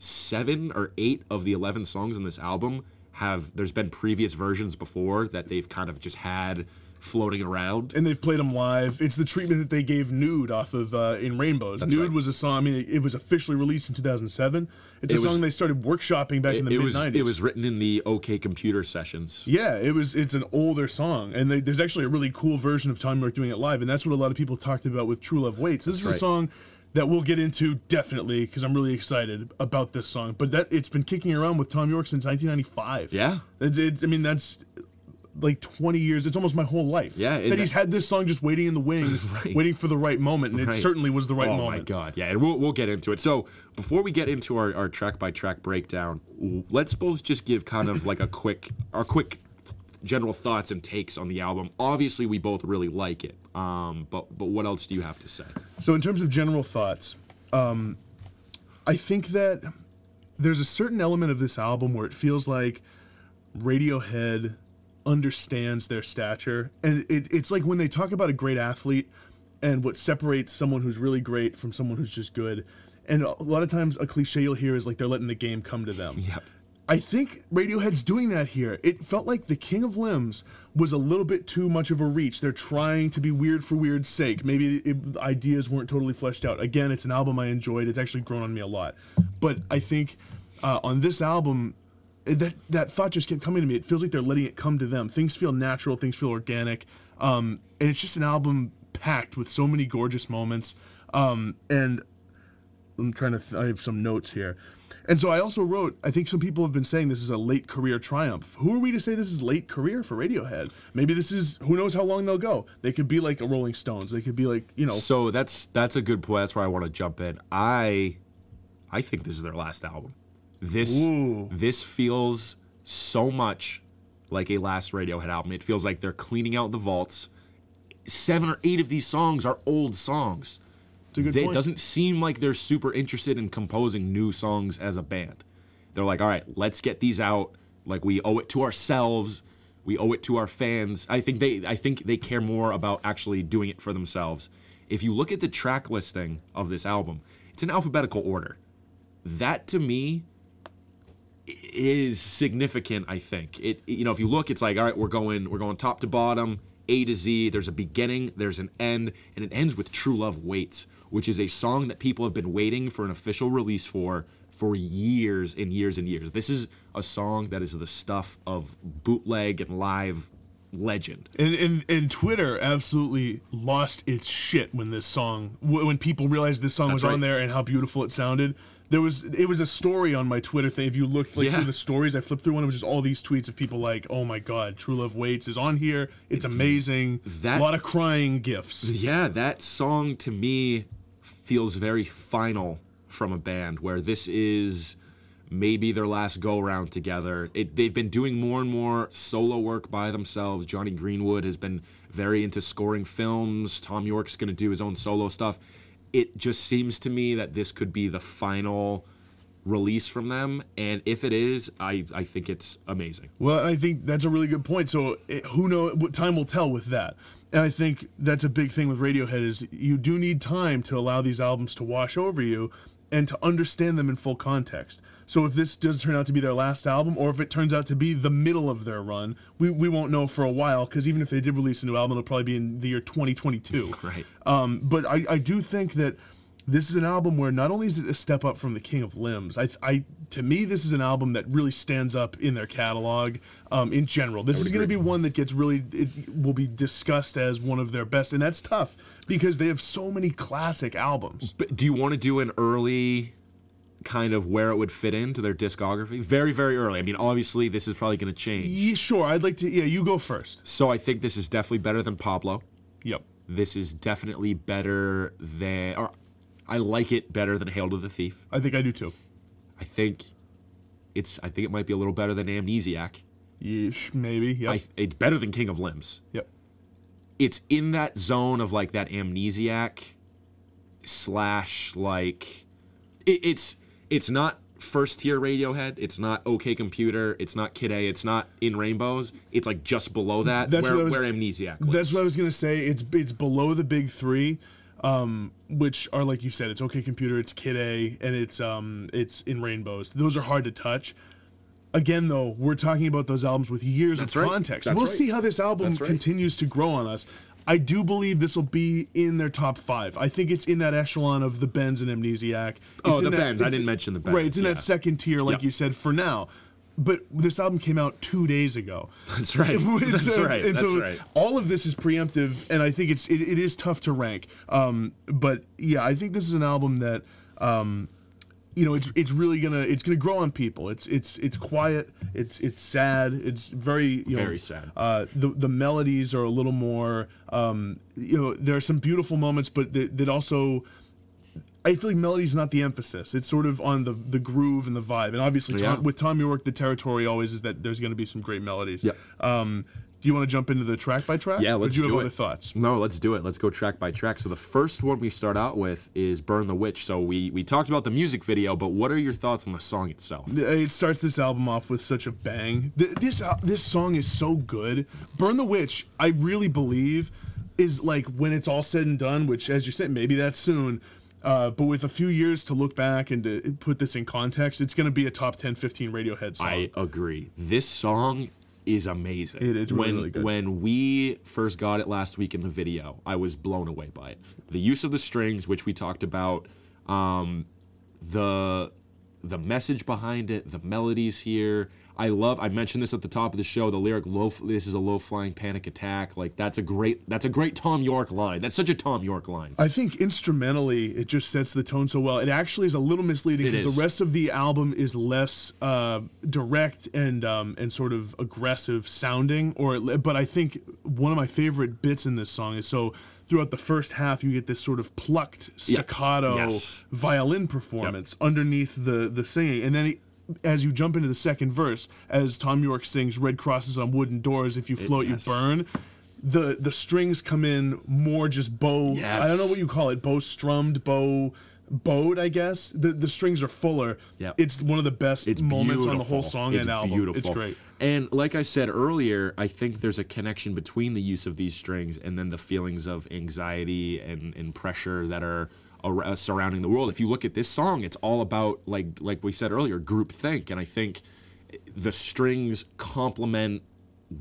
7 or 8 of the 11 songs on this album have there's been previous versions before that they've kind of just had floating around. And they've played them live. It's the treatment that they gave "Nude" off of uh, "In Rainbows." "Nude" right. was a song. I mean, it, it was officially released in 2007. It's a It was- song they started workshopping back in the It mid 90s. it was written in the OK Computer sessions. Yeah, it was. It's an older song, and they, there's actually a really cool version of Thom Yorke doing it live, and that's what a lot of people talked about with "True Love Waits." This is a right. song that we'll get into definitely because I'm really excited about this song. But that it's been kicking around with Thom Yorke since 1995. Yeah. It, it, I mean that's like 20 years. It's almost my whole life. Yeah, it- that he's had this song just waiting in the wings, Right. waiting for the right moment, and it certainly was the right oh moment. Oh my god, yeah, and we'll we'll get into it. So before we get into our, our track by track breakdown, let's both just give kind of like a quick our quick general thoughts and takes on the album. Obviously, we both really like it. Um, but but what else do you have to say? So, in terms of general thoughts, um, I think that there's a certain element of this album where it feels like Radiohead understands their stature, and it, it's like when they talk about a great athlete and what separates someone who's really great from someone who's just good. And a lot of times, a cliche you'll hear is like they're letting the game come to them. Yeah. I think Radiohead's doing that here. It felt like The King of Limbs was a little bit too much of a reach. They're trying to be weird for weird's sake. Maybe it, ideas weren't totally fleshed out. Again, it's an album I enjoyed. It's actually grown on me a lot. But I think uh, on this album, that that thought just kept coming to me. It feels like they're letting it come to them. Things feel natural. Things feel organic. Um, and it's just an album packed with so many gorgeous moments. Um, and I'm trying to. Th- I have some notes here, and so I also wrote. I think some people have been saying this is a late career triumph. Who are we to say this is late career for Radiohead? Maybe this is. Who knows how long they'll go? They could be like a Rolling Stones. They could be like you know. So that's that's a good point. That's where I want to jump in. I I think this is their last album. This Ooh. this feels so much like a last Radiohead album. It feels like they're cleaning out the vaults. Seven or eight of these songs are old songs. It's a good They- point. It doesn't seem like they're super interested in composing new songs as a band. They're like, all right, let's get these out. Like we owe it to ourselves We owe it to our fans. I think they I think they care more about actually doing it for themselves. If you look at the track listing of this album, it's in alphabetical order. That to me is significant, I think. It you know, if you look, it's like, all right, we're going we're going top to bottom, A to Z. There's a beginning, there's an end, and it ends with True Love Waits, which is a song that people have been waiting for an official release for for years and years and years. This is a song that is the stuff of bootleg and live legend. And, and and Twitter absolutely lost its shit when this song when people realized this song That's was right. on there and how beautiful it sounded. There was it was a story on my Twitter thing. If you look like Yeah. through the stories, I flipped through one. It was just all these tweets of people like, "Oh my god, True Love Waits is on here. It's amazing." That- a lot of crying gifs. Yeah, that song to me feels very final from a band where this is maybe their last go round together. It, they've been doing more and more solo work by themselves. Jonny Greenwood has been very into scoring films. Thom Yorke's going to do his own solo stuff. It just seems to me that this could be the final release from them and if it is i i think it's amazing Well, I think that's a really good point. So it, who knows? What time will tell with that. And I think that's a big thing with Radiohead is you do need time to allow these albums to wash over you and to understand them in full context. So if this does turn out to be their last album, or if it turns out to be the middle of their run, we, we won't know for a while. Because even if they did release a new album, it'll probably be in the year 2022. right Um, but I, I do think that this is an album where not only is it a step up from the King of Limbs, I, I to me this is an album that really stands up in their catalog um, in general. This is going to be one that gets really it will be discussed as one of their best, and that's tough because they have so many classic albums. But do you want to do an early kind of where it would fit into their discography? Very, very early. I mean, obviously, this is probably going to change. Yeah, sure, I'd like to. Yeah, you go first. So I think this is definitely better than Pablo. Yep. This is definitely better than, or I like it better than Hail to the Thief. I think I do too. I think it's, I think it might be a little better than Amnesiac. Yeesh, maybe. Yep. I, it's better than King of Limbs. yep. it's in that zone of like that amnesiac slash like it, it's it's not first tier radiohead it's not okay computer it's not kid a it's not in rainbows it's like just below that That's where, what I was- where amnesiac That's what I was gonna say. It's it's below the big three, um, which are like you said. It's OK Computer, it's Kid A, and it's um it's in Rainbows. Those are hard to touch. Again, though, we're talking about those albums with years That's of right. context. That's we'll right. see how this album right. continues to grow on us. I do believe this will be in their top five. I think it's in that echelon of the Bends and Amnesiac. It's Oh, the that- Bends. I didn't mention the Bends. Right, it's in yeah. that second tier, like Yeah. you said, for now. But this album came out two days ago. that's right And that's so- right and that's so right All of this is preemptive, and I think it's it, it is tough to rank. Um, but yeah, I think this is an album that, um, you know, it's it's really gonna it's gonna grow on people. It's it's it's quiet. It's it's sad. It's very you know, Very sad. Uh, the the melodies are a little more. Um, you know, there are some beautiful moments, but that also. I feel like melody's not the emphasis. It's sort of on the the groove and the vibe. And obviously, Tom, Yeah. with Tommy York, the territory always is that there's going to be some great melodies. Yep. Um, do you want to jump into the track by track? Yeah, let's do you have do other it. thoughts? No, let's do it. Let's go track by track. So the first one we start out with is "Burn the Witch." So we we talked about the music video, but what are your thoughts on the song itself? It starts this album off with such a bang. This this song is so good. "Burn the Witch," I really believe, is like when it's all said and done. Which, as you said, maybe that's soon. Uh, but with a few years to look back and to put this in context, it's going to be a top 10, 15 Radiohead song. I agree. This song is amazing. It is really, when, really good. When we first got it last week in the video, I was blown away by it. The use of the strings, which we talked about, um, the the message behind it, the melodies here. I love. I mentioned this at the top of the show. The lyric "low." This is a low flying panic attack. Like that's a great. That's a great Thom Yorke line. That's such a Thom Yorke line. I think instrumentally it just sets the tone so well. It actually is a little misleading because the rest of the album is less uh, direct and um, and sort of aggressive sounding. Or but I think one of my favorite bits in this song is so throughout the first half you get this sort of plucked staccato Yes. violin performance underneath the the singing, and then. As you jump into the second verse, as Thom Yorke sings "Red crosses on wooden doors, if you float, yes. you burn," the the strings come in more just bow. I don't know what you call it, bow strummed, bow bowed, I guess. The the strings are fuller. Yep. It's one of the best It's moments on the whole beautiful. song it's and album. Beautiful. It's great. And like I said earlier, I think there's a connection between the use of these strings and then the feelings of anxiety and, and pressure that are ar- uh, surrounding the world. If you look at this song, it's all about like like we said earlier, group think, and I think the strings complement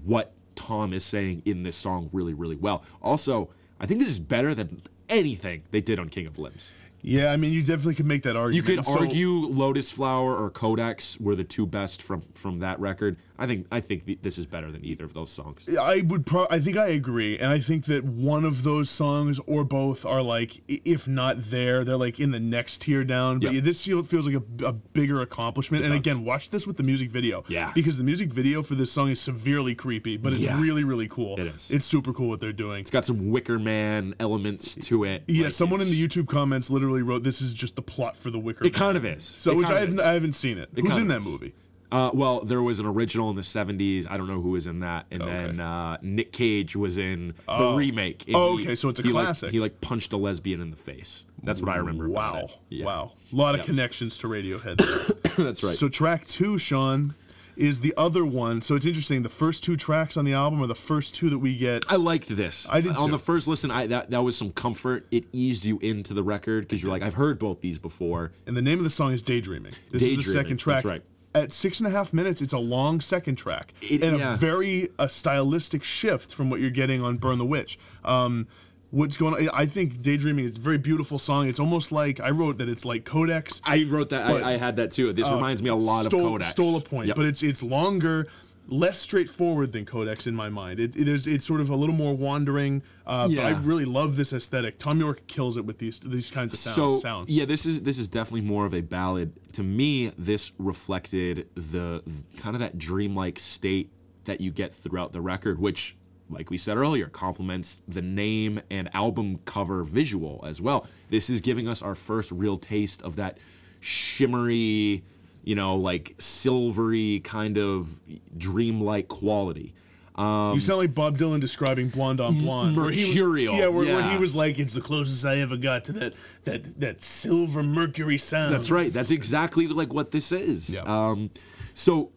what Tom is saying in this song really really well. Also, I think this is better than anything they did on King of Limbs. Yeah, I mean, you definitely could make that argument. You could So- argue Lotus Flower or Codex were the two best from from that record. I think I think this is better than either of those songs. I would pro I think I agree, and I think that one of those songs or both are like, if not there, they're like in the next tier down. But Yep. this feels like a, a bigger accomplishment. and does. again, watch this with the music video. Yeah. because the music video for this song is severely creepy, but it's Yeah. really really cool. It is. It's super cool what they're doing. It's got some Wicker Man elements to it. yeah, Like, someone in the YouTube comments literally wrote, "This is just the plot for the Wicker." It Man." kind of is. So, It which I haven't. I haven't seen it. It Who's in that is. movie? Uh, well, there was an original in the '70s. I don't know who was in that, and Okay. then uh, Nick Cage was in the remake. and Oh, he- okay, so it's a he, like- classic. he like punched a lesbian in the face. That's what I remember. about Wow. Yeah. wow, a lot of Yep. connections to Radiohead. that's right. So track two, Sean, is the other one. So it's interesting. The first two tracks on the album are the first two that we get. I liked this. I did On too. the first listen, I that that was some comfort. It eased you into the record because you're like, I've heard both these before. And the name of the song is Daydreaming. This is the Daydreaming, second track. that's right. At six and a half minutes, it's a long second track. It- and yeah. a very a stylistic shift from what you're getting on Burn the Witch. Um, what's going on? I think Daydreaming is a very beautiful song. It's almost like, I wrote that it's like Codex. I wrote that. I, I had that too. This reminds me a lot stole, of Codex. Stole a point, Yep. but it's it's longer, less straightforward than Codex in my mind. It, it is it's sort of a little more wandering. Uh, But I really love this aesthetic. Thom Yorke kills it with these these kinds of sound, so sounds. yeah, this is this is definitely more of a ballad. To me, this reflected the kind of that dreamlike state that you get throughout the record, which, like we said earlier, complements the name and album cover visual as well. This is giving us our first real taste of that shimmery, you know, like silvery kind of dreamlike quality. Um, You sound like Bob Dylan describing Blonde on Blonde. where mercurial, yeah, where, where he was like, "It's the closest I ever got to that that that silver mercury sound." That's right. That's exactly like what this is. Yeah. Um, so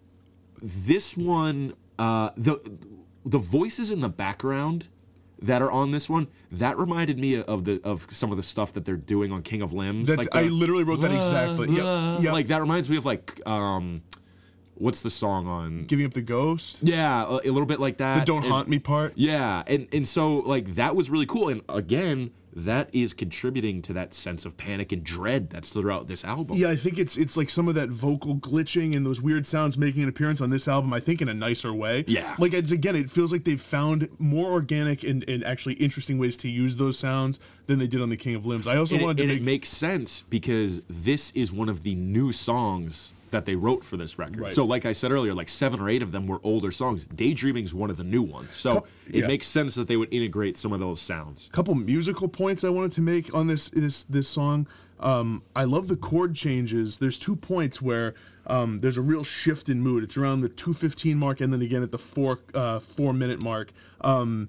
this one, uh, the the voices in the background that are on this one, that reminded me of the of some of the stuff that they're doing on King of Limbs. That's like I literally wrote that exactly. Uh, Yep, yep. Like that reminds me of like um, what's the song on? giving up the ghost. Yeah, a, a little bit like that. The don't And- haunt me part. yeah, and and so like that was really cool, and again, that is contributing to that sense of panic and dread that's throughout this album. Yeah, I think it's it's like some of that vocal glitching and those weird sounds making an appearance on this album. I think in a nicer way. Yeah. like it's again, it feels like they've found more organic and, and actually interesting ways to use those sounds than they did on the King of Limbs. I also and, it, wanted to and make it makes sense because this is one of the new songs that they wrote for this record. Right. So, like I said earlier, like seven or eight of them were older songs. Daydreaming's one of the new ones. So it yeah. makes sense that they would integrate some of those sounds. A couple musical points I wanted to make on this this this song. Um, I love the chord changes. There's two points where um, there's a real shift in mood. It's around the 215 mark and then again at the four uh, four minute mark. Um,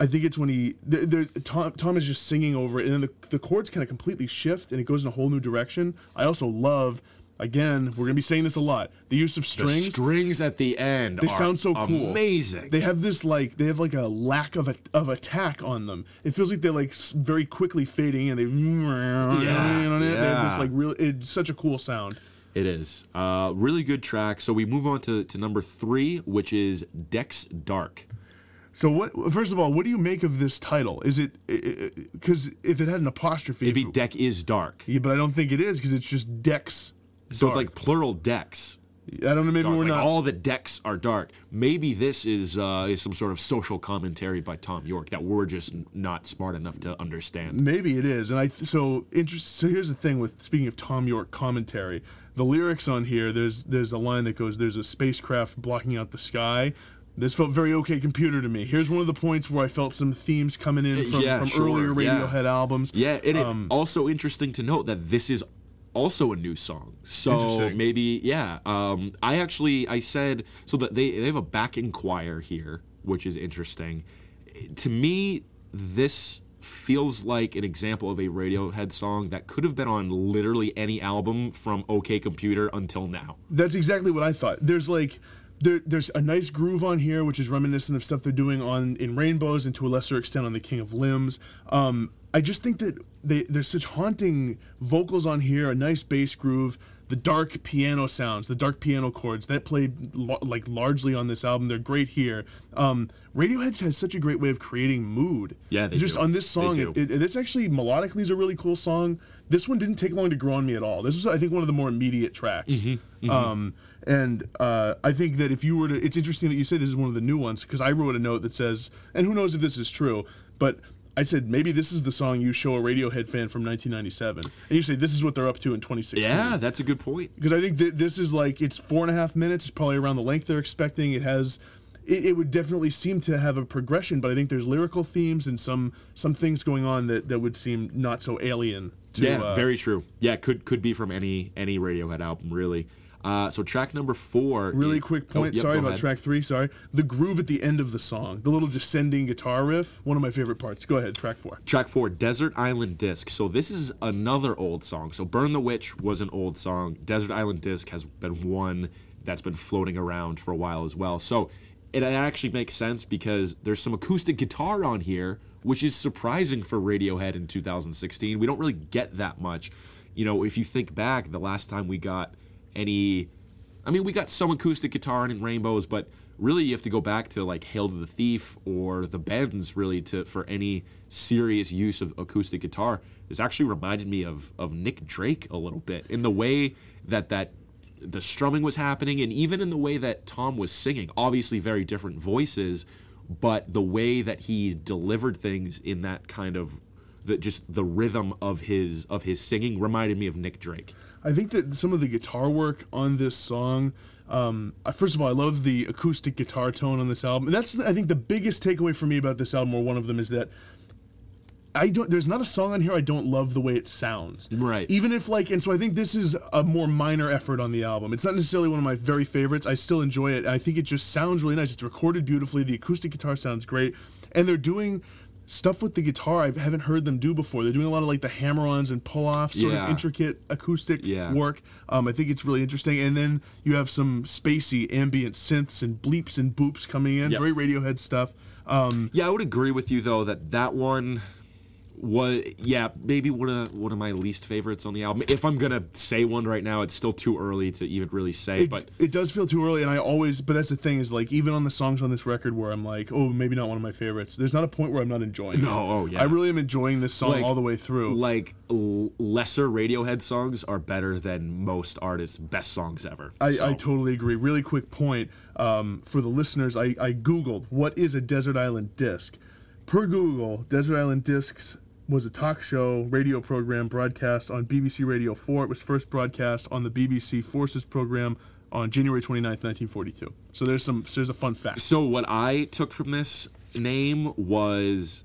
I think it's when he there, there, Tom, Tom is just singing over it, and then the, the chords kind of completely shift and it goes in a whole new direction. I also love. Again, we're gonna be saying this a lot. The use of The strings. strings at the end They are sound so cool. amazing. They have this like they have like a lack of a, of attack on them. It feels like they're like s- very quickly fading and they Yeah, They have this yeah. like real it's such a cool sound. It is. Uh, really good track. So we move on to, to number three, which is Decks Dark. So what first of all, what do you make of this title? Is it cuz if it had an apostrophe It'd be Deck is Dark. yeah, but I don't think it is because it's just Decks. So it's like plural decks. I don't know maybe dark. we're Like not all the decks are dark. Maybe this is uh, is some sort of social commentary by Thom Yorke that we're just not smart enough to understand. Maybe it is, and I th- so interest. So here's the thing with speaking of Thom Yorke commentary, the lyrics on here. There's there's a line that goes, "There's a spacecraft blocking out the sky." This felt very okay computer to me. Here's one of the points where I felt some themes coming in from, yeah, from sure, earlier yeah. Radiohead albums. Yeah, and it, Um, also interesting to note that this is also a new song. So maybe yeah. Um, I actually I said so that they they have a backing choir here, which is interesting. To me, this feels like an example of a Radiohead song that could have been on literally any album from OK Computer until now. That's exactly what I thought. There's like there, there's a nice groove on here, which is reminiscent of stuff they're doing on in Rainbows and to a lesser extent on the King of Limbs. Um, I just think that they there's such haunting vocals on here, a nice bass groove, the dark piano sounds, the dark piano chords that play lo- like largely on this album. They're great here. Um, Radiohead has such a great way of creating mood. Yeah, they just do. on this song, it, it, it's actually melodically is a really cool song. This one didn't take long to grow on me at all. This was, I think, one of the more immediate tracks. Mm-hmm, Um, and uh, I think that if you were to, it's interesting that you say this is one of the new ones because I wrote a note that says, and who knows if this is true, but I said maybe this is the song you show a Radiohead fan from 1997, and you say this is what they're up to in 2016. Yeah, that's a good point. because I think that this is like it's four and a half minutes. It's probably around the length they're expecting. It has. It, it would definitely seem to have a progression, but I think there's lyrical themes and some some things going on that, that would seem not so alien. To, Yeah, uh, very true. Yeah, could could be from any any Radiohead album, really. Uh, so track number four. Really is- quick Oh, point. yep, sorry about ahead. track three. Sorry. The groove at the end of the song, the little descending guitar riff, one of my favorite parts. Go ahead, track four. Track four, Desert Island Disc. So this is another old song. So Burn the Witch was an old song. Desert Island Disc has been one that's been floating around for a while as well. So it actually makes sense because there's some acoustic guitar on here, which is surprising for Radiohead in 2016. We don't really get that much. You know, if you think back, the last time we got any I mean, we got some acoustic guitar in Rainbows, but really you have to go back to like Hail to the Thief or the Bends really to for any serious use of acoustic guitar. This actually reminded me of of Nick Drake a little bit in the way that that the strumming was happening and even in the way that Tom was singing. Obviously very different voices, but the way that he delivered things in that kind of the, just the rhythm of his of his singing reminded me of Nick Drake. I think that some of the guitar work on this song. Um, first of all, I love the acoustic guitar tone on this album. And that's, I think, the biggest takeaway for me about this album, or one of them, is that I don't. There's not a song on here I don't love the way it sounds. Right. Even if like, and so I think this is a more minor effort on the album. It's not necessarily one of my very favorites. I still enjoy it. I think it just sounds really nice. It's recorded beautifully. The acoustic guitar sounds great, and they're doing stuff with the guitar I haven't heard them do before. They're doing a lot of like the hammer-ons and pull-offs, sort of intricate acoustic Yeah. work. Um, I think it's really interesting. And then you have some spacey ambient synths and bleeps and boops coming in. Yep. Very Radiohead stuff. Um, Yeah, I would agree with you though that that one was yeah maybe one of one of my least favorites on the album. If I'm gonna say one right now, it's still too early to even really say. it, but it does feel too early, and I always. But that's the thing is like even on the songs on this record where I'm like, oh, maybe not one of my favorites. There's not a point where I'm not enjoying. No, it. oh, yeah. I really am enjoying this song Like- all the way through. like l- lesser Radiohead songs are better than most artists' best songs ever. I, So- I totally agree. Really quick point um, for the listeners. I, I googled what is a desert island disc. Per Google, Desert Island Discs was a talk show radio program broadcast on BBC Radio 4. It was first broadcast on the BBC Forces program on January 29th, 1942. So there's some there's a fun fact. So what I took from this name was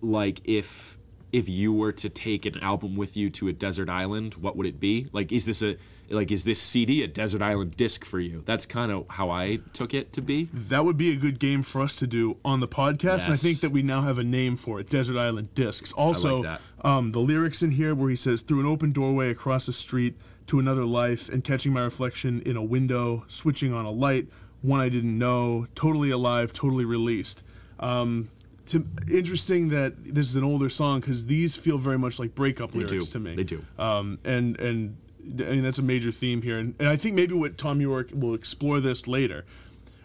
like if if you were to take an album with you to a desert island, what would it be? Like is this a like is this CD a desert island disc for you? That's kind of how I took it to be. That would be a good game for us to do on the podcast, and I think that we now have a name for it: Desert Island Discs. Also, that. um, the lyrics in here where he says, "Through an open doorway across the street to another life, and catching my reflection in a window, switching on a light, one I didn't know, totally alive, totally released." Um, to, interesting that this is an older song because these feel very much like breakup lyrics do. to me. They do. Um, and and I mean that's a major theme here, and, and I think maybe what Thom Yorke will explore this later,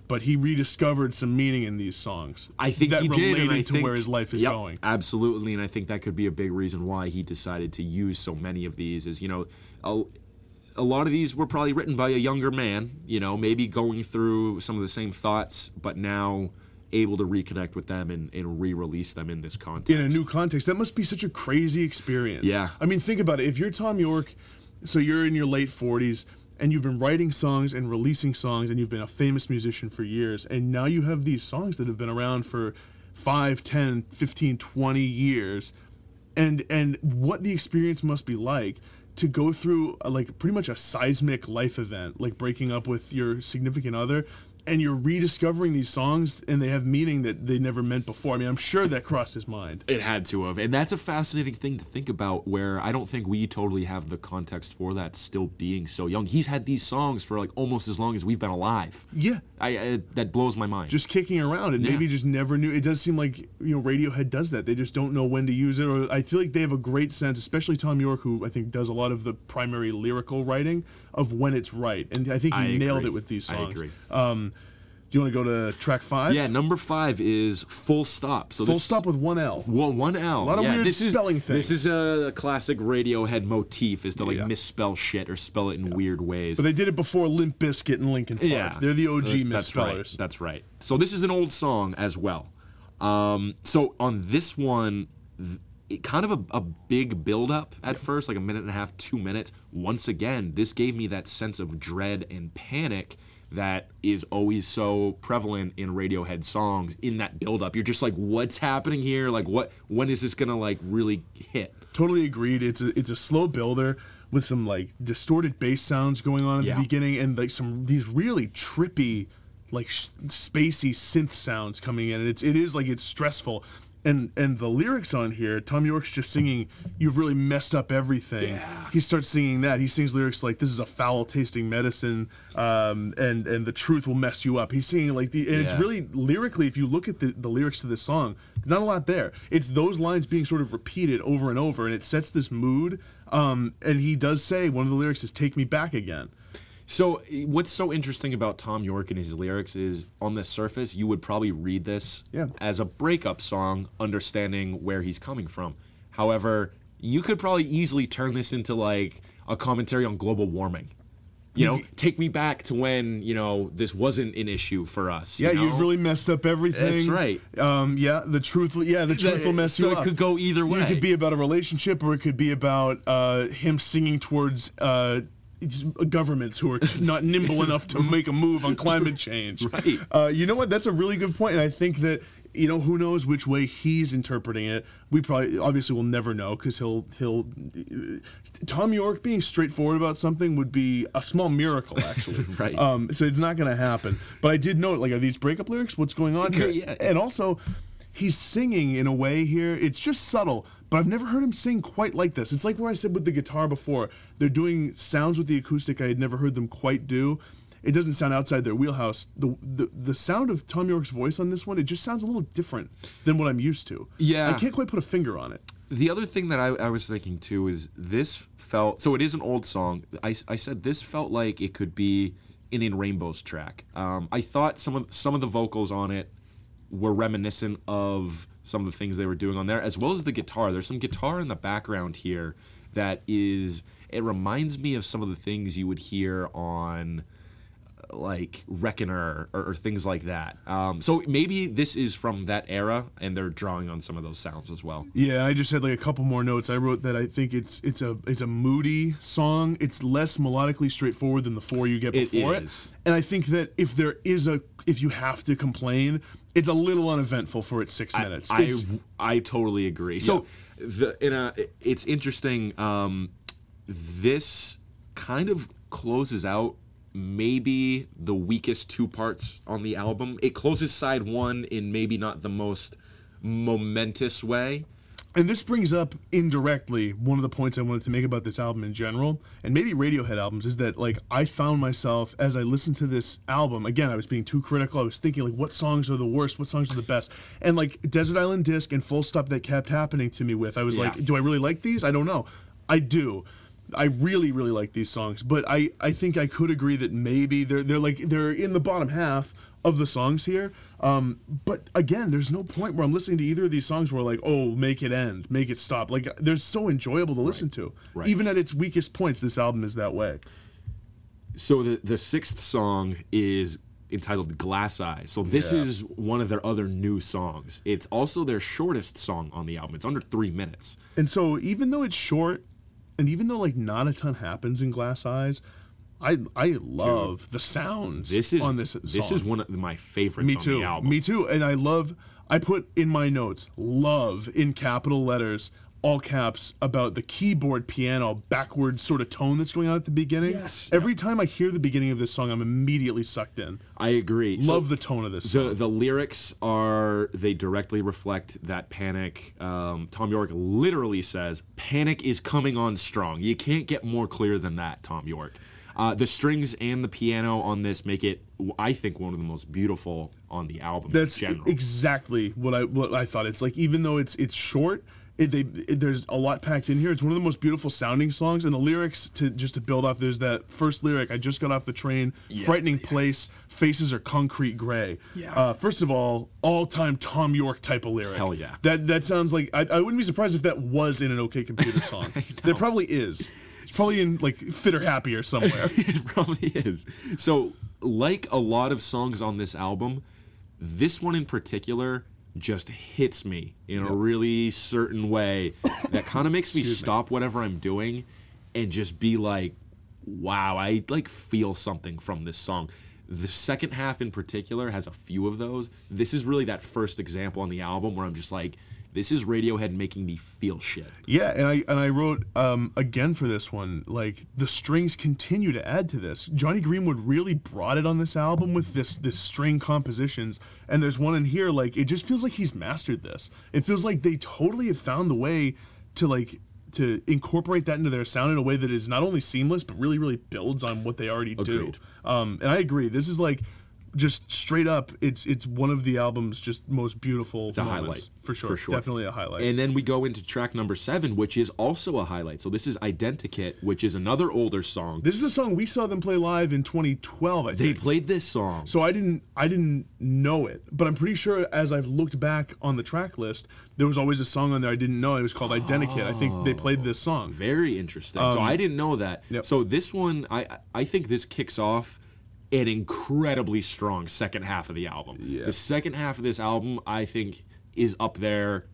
but he rediscovered some meaning in these songs. I think that he did, related and I to think, where his life is Yep, going. Absolutely, and I think that could be a big reason why he decided to use so many of these. Is you know, a, a lot of these were probably written by a younger man. You know, maybe going through some of the same thoughts, but now able to reconnect with them and, and re-release them in this context. in a new context. That must be such a crazy experience. Yeah. I mean, think about it. If you're Thom Yorke, so you're in your late 40s and you've been writing songs and releasing songs and you've been a famous musician for years and now you have these songs that have been around for 5, 10, 15, 20 years and and what the experience must be like to go through uh like pretty much a seismic life event like breaking up with your significant other and you're rediscovering these songs and they have meaning that they never meant before. I mean, I'm sure that crossed his mind. It had to have. And that's a fascinating thing to think about where I don't think we totally have the context for that still being so young. He's had these songs for like almost as long as we've been alive. Yeah. I, I that blows my mind. Just kicking around and Yeah. maybe just never knew. It does seem like, you know, Radiohead does that. They just don't know when to use it. Or I feel like they have a great sense, especially Thom Yorke, who I think does a lot of the primary lyrical writing of when it's right. And I think he I nailed agree. it with these I songs. agree. Um, do you want to go to track five? yeah, number five is full stop. So Full this, stop with one L. Well, one L. A lot of yeah, weird this spelling is, things. This is a classic Radiohead motif: is to like Yeah. misspell shit or spell it in weird ways. But they did it before Limp Bizkit and Linkin Park. yeah, They're the OG That's- That's right. That's right. So this is an old song as well. Um, so on this one, kind of a, a big build up at first, like a minute and a half, two minutes. Once again, this gave me that sense of dread and panic that is always so prevalent in Radiohead songs. In that build up, you're just like, what's happening here? Like, what? When is this gonna like really hit? Totally agreed. It's a it's a slow builder with some like distorted bass sounds going on at Yeah. the beginning and like some these really trippy like sh- spacey synth sounds coming in. And it's it is like it's stressful. And and the lyrics on here, Thom Yorke's just singing, "You've really messed up everything." Yeah. He starts singing that. He sings lyrics like, "This is a foul tasting medicine," um, and and the truth will mess you up. He's singing like the, and it's really lyrically. If you look at the the lyrics to this song, not a lot there. It's those lines being sort of repeated over and over, and it sets this mood. Um, and he does say one of the lyrics is "Take me back again." So, what's so interesting about Thom Yorke and his lyrics is on the surface, you would probably read this Yeah. as a breakup song, understanding where he's coming from. However, you could probably easily turn this into like a commentary on global warming. You know, take me back to when, you know, this wasn't an issue for us. you Yeah, know? you've really messed up everything. That's right. Um, yeah, the truth. Yeah, the truth will mess so you it could go either way. It could be about a relationship, or it could be about uh, him singing towards uh, governments who are not nimble enough to make a move on climate change. Right. Uh, you know what? That's a really good point, and I think that you know who knows which way he's interpreting it. We probably, obviously, will never know because he'll he'll. Thom Yorke being straightforward about something would be a small miracle, actually. Right. Um, so it's not going to happen. But I did note, like, are these breakup lyrics? What's going on here? Yeah. And also, he's singing in a way here. It's just subtle, but I've never heard him sing quite like this. It's like where I said with the guitar before. They're doing sounds with the acoustic I had never heard them quite do. It doesn't sound outside their wheelhouse. The, the the sound of Thom Yorke's voice on this one, it just sounds a little different than what I'm used to. Yeah. I can't quite put a finger on it. The other thing that I, I was thinking too is this felt so it is an old song. I, I said this felt like it could be an In Rainbows track. Um, I thought some of some of the vocals on it were reminiscent of some of the things they were doing on there, as well as the guitar. There's some guitar in the background here that is. It reminds me of some of the things you would hear on like Reckoner or, or things like that. Um, so maybe this is from that era, and they're drawing on some of those sounds as well. Yeah, I just had like a couple more notes. I wrote that I think it's it's a it's a moody song. It's less melodically straightforward than the four you get before It it. is. And I think that if there is a if you have to complain, it's a little uneventful for its six minutes. I, It's- I totally agree. So the in a it's interesting. Um, this kind of closes out maybe the weakest two parts on the album. It closes side one in maybe not the most momentous way. And this brings up indirectly one of the points I wanted to make about this album in general, and maybe Radiohead albums, is that like I found myself as I listened to this album, again, I was being too critical. I was thinking like what songs are the worst, what songs are the best. And like Desert Island Disc and Full Stop that kept happening to me with. I was Yeah. like, do I really like these? I don't know. I do. I really, really like these songs, but I, I think I could agree that maybe they're they're like they're in the bottom half of the songs here. Um, but again, there's no point where I'm listening to either of these songs where like, oh, make it end, make it stop. Like they're so enjoyable to listen to. Right. Even at its weakest points, this album is that way. So the the sixth song is entitled Glass Eye. So this Yeah. is one of their other new songs. It's also their shortest song on the album. It's under three minutes. And so even though it's short, and even though like not a ton happens in Glass Eyes, I I love the sounds This is on this. Song. this is one of my favorites Me on too. the album. Me too. And I love. I put in my notes "love" in capital letters all caps about the keyboard piano backwards sort of tone that's going on at the beginning. Yes. Every time I hear the beginning of this song, I'm immediately sucked in. I agree. So- Love the tone of this song. The the lyrics are they directly reflect that panic. Um, Thom Yorke literally says, "Panic is coming on strong." You can't get more clear than that, Thom Yorke. Uh, the strings and the piano on this make it, I think, one of the most beautiful on the album. That's in general. exactly what I what I thought. It's like even though it's it's short, it, they it, there's a lot packed in here. It's one of the most beautiful sounding songs, and the lyrics to just to build off. There's that first lyric. I just got off the train. frightening place. Faces are concrete gray. Yeah. Uh, first of all, all time Thom Yorke type of lyric. Hell yeah. That that sounds like I, I wouldn't be surprised if that was in an OK Computer song. there probably is. It's probably in like Fit or Happy or somewhere. it probably is. So, like a lot of songs on this album, this one in particular just hits me in a really certain way that kind of makes me stop whatever I'm doing and just be like, wow, I like feel something from this song. The second half in particular has a few of those. This is really that first example on the album where I'm just like, this is Radiohead making me feel shit. Yeah, and I and I wrote um, again for this one. Like the strings continue to add to this. Jonny Greenwood really brought it on this album with this this string compositions. And there's one in here like it just feels like he's mastered this. It feels like they totally have found the way to like to incorporate that into their sound in a way that is not only seamless but really really builds on what they already Agreed. do. Um, and I agree. This is like just straight up. It's it's one of the album's just most beautiful. It's a moments, highlight, for sure. for sure. Definitely a highlight. And then we go into track number seven, which is also a highlight. So this is Identikit, which is another older song. This is a song we saw them play live in 2012. I They think. played this song. So I didn't I didn't know it, but I'm pretty sure as I've looked back on the track list, there was always a song on there I didn't know. It was called Identikit. I think they played this song. Very interesting. so I didn't know that. Um, yep. So this one, I I think this kicks off an incredibly strong second half of the album. Yeah. The second half of this album, I think, is up there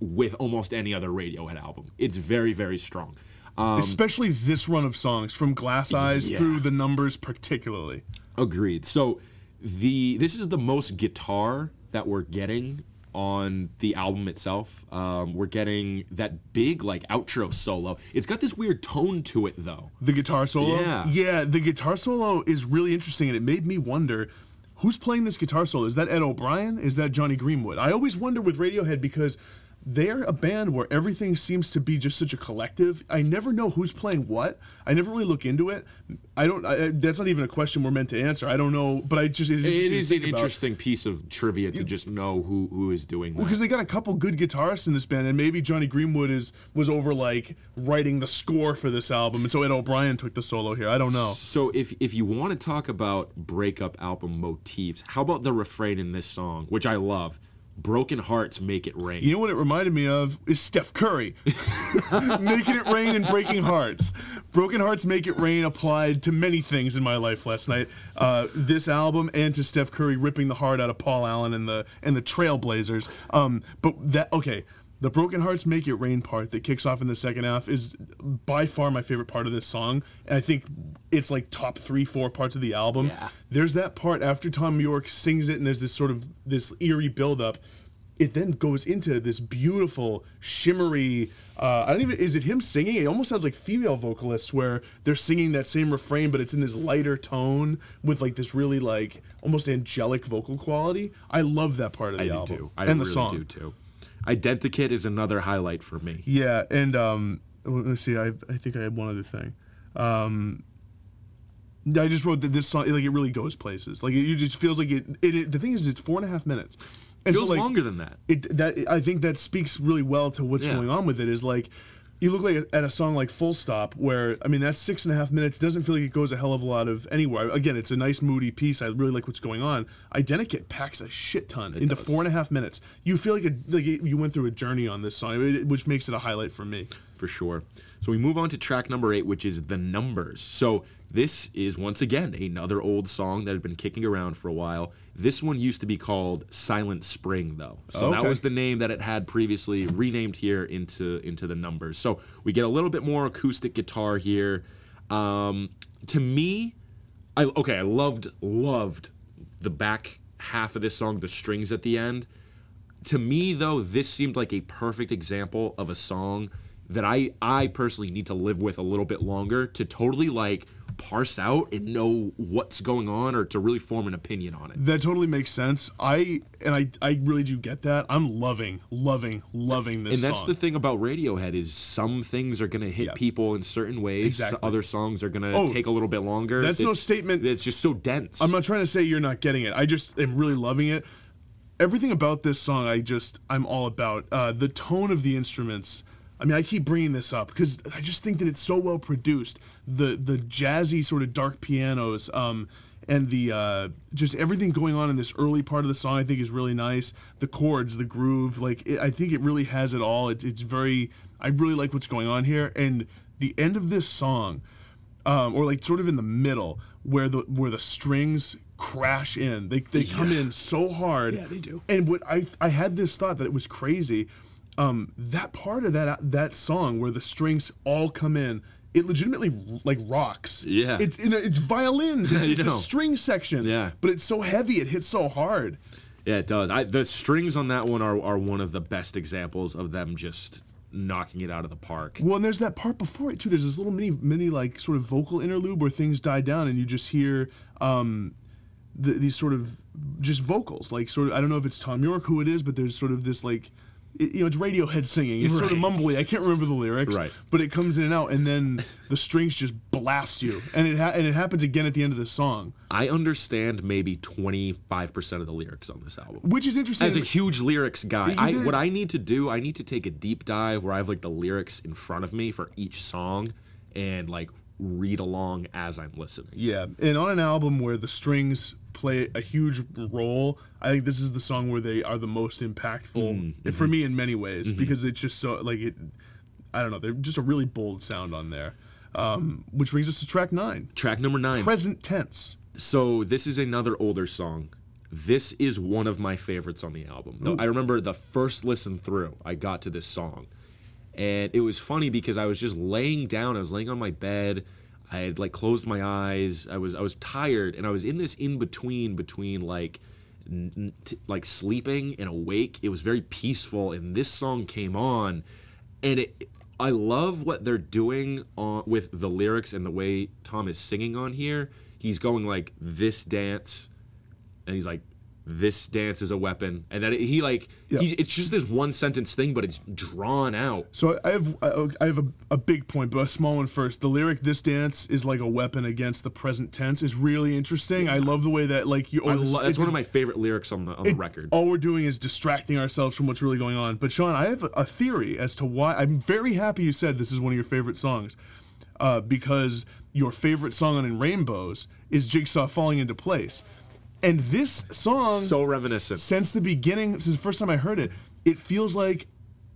with almost any other Radiohead album. It's very very strong. Um, Especially this run of songs from Glass Eyes Yeah. through the numbers particularly. Agreed. So the this is the most guitar that we're getting on the album itself. Um, we're getting that big like outro solo. It's got this weird tone to it though. The guitar solo? Yeah. Yeah, the guitar solo is really interesting and it made me wonder who's playing this guitar solo? Is that Ed O'Brien? Is that Jonny Greenwood? I always wonder with Radiohead because they're a band where everything seems to be just such a collective. I never know who's playing what. I never really look into it. I don't. I, that's not even a question we're meant to answer. I don't know, but I just It interesting to an about. interesting piece of trivia to just know who who is doing that. because they got a couple good guitarists in this band, and maybe Jonny Greenwood is was over like writing the score for this album, and so Ed O'Brien took the solo here. I don't know. So if if you want to talk about breakup album motifs, how about the refrain in this song, which I love? Broken hearts make it rain. You know what it reminded me of is Steph Curry making it rain and breaking hearts. Broken hearts make it rain applied to many things in my life last night. Uh, this album and to Steph Curry ripping the heart out of Paul Allen and the and the Trailblazers. Um, but that okay. The Broken Hearts Make It Rain part that kicks off in the second half is by far my favorite part of this song. And I think it's like top three, four parts of the album. Yeah. There's that part after Thom Yorke sings it and there's this sort of this eerie buildup it then goes into this beautiful shimmery uh, i don't even is it him singing it almost sounds like female vocalists where they're singing that same refrain but it's in this lighter tone with like this really like almost angelic vocal quality i love that part of the I do album too. I and the really song do too. Identikit is another highlight for me. yeah and um let's see i, I think i had one other thing um I just wrote that this song like it really goes places. Like it, it just feels like it, it, it. The thing is, it's four and a half minutes. And so, Feels like, longer than that. it that I think that speaks really well to what's Yeah. going on with it is like you look like at a song like Full Stop where I mean that's six and a half minutes doesn't feel like it goes a hell of a lot of anywhere. Again it's a nice moody piece. I really like what's going on. Identikit packs a shit ton into does. four and a half minutes. You feel like a, like you went through a journey on this song which makes it a highlight for me for sure. So we move on to track number eight, which is The Numbers. So this is once again another old song that had been kicking around for a while. This one used to be called Silent Spring, though. So that was the name that it had previously, renamed here into into The Numbers. So we get a little bit more acoustic guitar here. Um, to me, I okay, I loved loved the back half of this song, the strings at the end to me though, this seemed like a perfect example of a song that I I personally need to live with a little bit longer to totally like parse out and know what's going on or to really form an opinion on it. That totally makes sense. I and I I really do get that. I'm loving, loving, loving this And that's song. the thing about Radiohead is some things are going to hit people in certain ways. Exactly. Other songs are going to Oh, take a little bit longer. that's no statement- It's just so dense. I'm not trying to say you're not getting it. I just am really loving it. Everything about this song, I just I'm all about. Uh, the tone of the instruments. I mean, I keep bringing this up because I just think that it's so well produced. The the jazzy sort of dark pianos, um, and the uh, just everything going on in this early part of the song, I think is really nice. The chords, the groove, like it, I think it really has it all. It's it's very. I really like what's going on here, and the end of this song um, or like sort of in the middle where the where the strings crash in. They they come in so hard. Yeah, they do. And what I I had this thought that it was crazy. Um, that part of that that song where the strings all come in, it legitimately like rocks. Yeah. It's it's violins. It's, it's a string section. Yeah. But it's so heavy. It hits so hard. Yeah, it does. I, the strings on that one are, are one of the best examples of them just knocking it out of the park. Well, and there's that part before it too. There's this little mini, mini like sort of vocal interlude where things die down, and you just hear um, the, these sort of just vocals. Like sort of, I don't know if it's Thom Yorke who it is, but there's sort of this like, it, you know, it's Radiohead singing. It's sort of mumbly. I can't remember the lyrics, Right. But it comes in and out, and then the strings just blast you, and it ha- and it happens again at the end of the song, I understand maybe 25% of the lyrics on this album. which is interesting. As a huge lyrics guy, I, what I need to do, I need to take a deep dive where I have like the lyrics in front of me for each song and like read along as I'm listening. Yeah, and on an album where the strings play a huge role, I think this is the song where they are the most impactful mm, eh, mm-hmm. for me in many ways mm-hmm. because it's just so like it. I don't know. They're just a really bold sound on there, um, which brings us to track nine, Track number nine. present tense. So this is another older song. This is one of my favorites on the album. Though I remember the first listen through, I got to this song, and it was funny because I was just laying down. I was laying on my bed. I had like closed my eyes. I was I was tired, and I was in this in between between like n- t- like sleeping and awake. It was very peaceful, and this song came on, and it. I love what they're doing on, with the lyrics and the way Thom is singing on here. He's going like this dance, and he's like, "This dance is a weapon," and that it, he like Yeah. he, it's just this one sentence thing, but it's drawn out. So I have I have a, a big point, but a small one first. The lyric "This dance is like a weapon against the present tense" is really interesting. I love the way that like you. Oh, this- lo- that's one of my favorite lyrics on the on the record. All we're doing is distracting ourselves from what's really going on. But Sean, I have a, a theory as to why. I'm very happy you said this is one of your favorite songs, uh, because your favorite song on In Rainbows is Jigsaw falling into place, and this song, So reminiscent. since the beginning, since the first time I heard it, it feels like.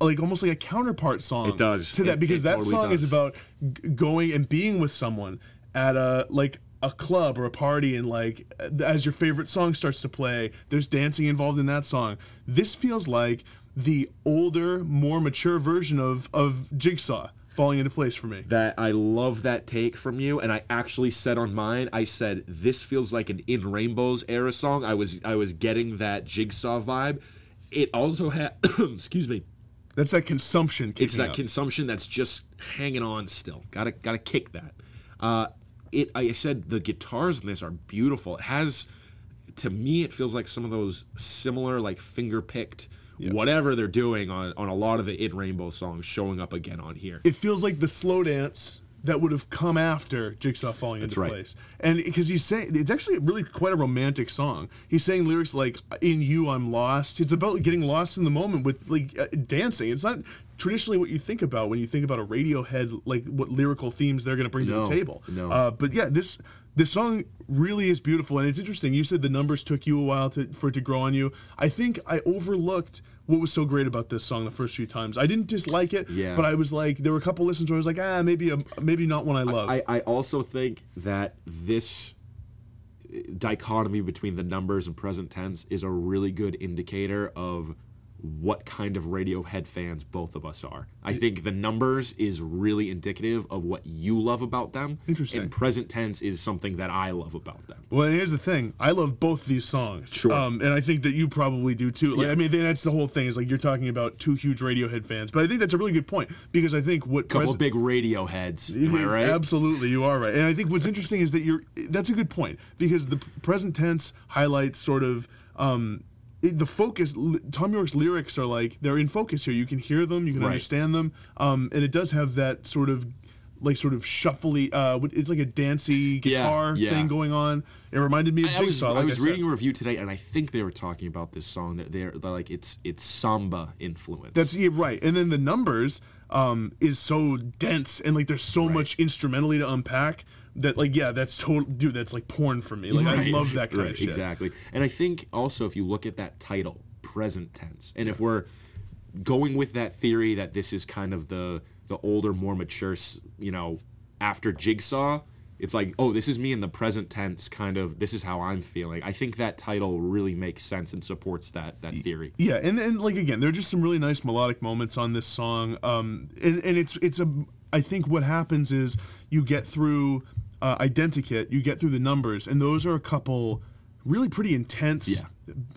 Like almost like a counterpart song. It does. to that It- because it that totally song is about g- going and being with someone at a like a club or a party and like as your favorite song starts to play there's dancing involved in that song this feels like the older more mature version of of jigsaw falling into place for me that I love that take from you, and I actually said on mine, I said this feels like an In Rainbows era song. I was I was getting that Jigsaw vibe. It also had, excuse me, that's that consumption it's that up. consumption that's just hanging on still. Gotta gotta kick that. Uh, it I said the guitars in this are beautiful. It has, to me, it feels like some of those similar like finger picked. Whatever they're doing on, on a lot of the It Rainbow songs showing up again on here. it feels like the slow dance that would have come after Jigsaw falling into right. place. And because he's saying it's actually really quite a romantic song. He's saying lyrics like "In you, I'm lost." It's about getting lost in the moment with like uh, dancing. It's not traditionally what you think about when you think about a Radiohead, like what lyrical themes they're going to bring to the table. no. Uh, but yeah, this this song really is beautiful, and it's interesting. You said the numbers took you a while to for it to grow on you. I think I overlooked. What was so great about this song the first few times? I didn't dislike it, Yeah. but I was like, there were a couple listens where I was like, ah, maybe a, maybe not one I love. I, I also think that this dichotomy between the numbers and present tense is a really good indicator of what kind of Radiohead fans both of us are. I think the numbers is really indicative of what you love about them. Interesting. And present tense is something that I love about them. Well, here's the thing. I love both these songs. Sure. Um, and I think that you probably do too. Like, Yeah. I mean, that's the whole thing. Is like you're talking about two huge Radiohead fans, but I think that's a really good point because I think what Couple pres- big radio heads. Am I right? Absolutely, you are right. And I think what's interesting is that you're. That's a good point because the present tense highlights sort of. Um, it, the focus, Thom Yorke's lyrics are like they're in focus here. You can hear them, you can Right. understand them, um, and it does have that sort of, like sort of shuffly. Uh, it's like a dancey guitar yeah. thing going on. It reminded me of I Jigsaw. I like was said. reading a review today, and I think they were talking about this song. That they're, they're like it's it's samba influence. That's yeah, right. And then the numbers um, is so dense and like there's so much instrumentally to unpack that like yeah, that's total dude. That's like porn for me. Like I love that kind right, of shit. Exactly. And I think also if you look at that title, present tense, and if we're going with that theory that this is kind of the the older, more mature, you know, after Jigsaw, it's like, oh, this is me in the present tense, kind of. This is how I'm feeling. I think that title really makes sense and supports that that theory. Yeah, and and like again, there are just some really nice melodic moments on this song. Um, and, and it's it's a I think what happens is you get through uh, Identikit, you get through the numbers, and those are a couple really pretty intense, Yeah.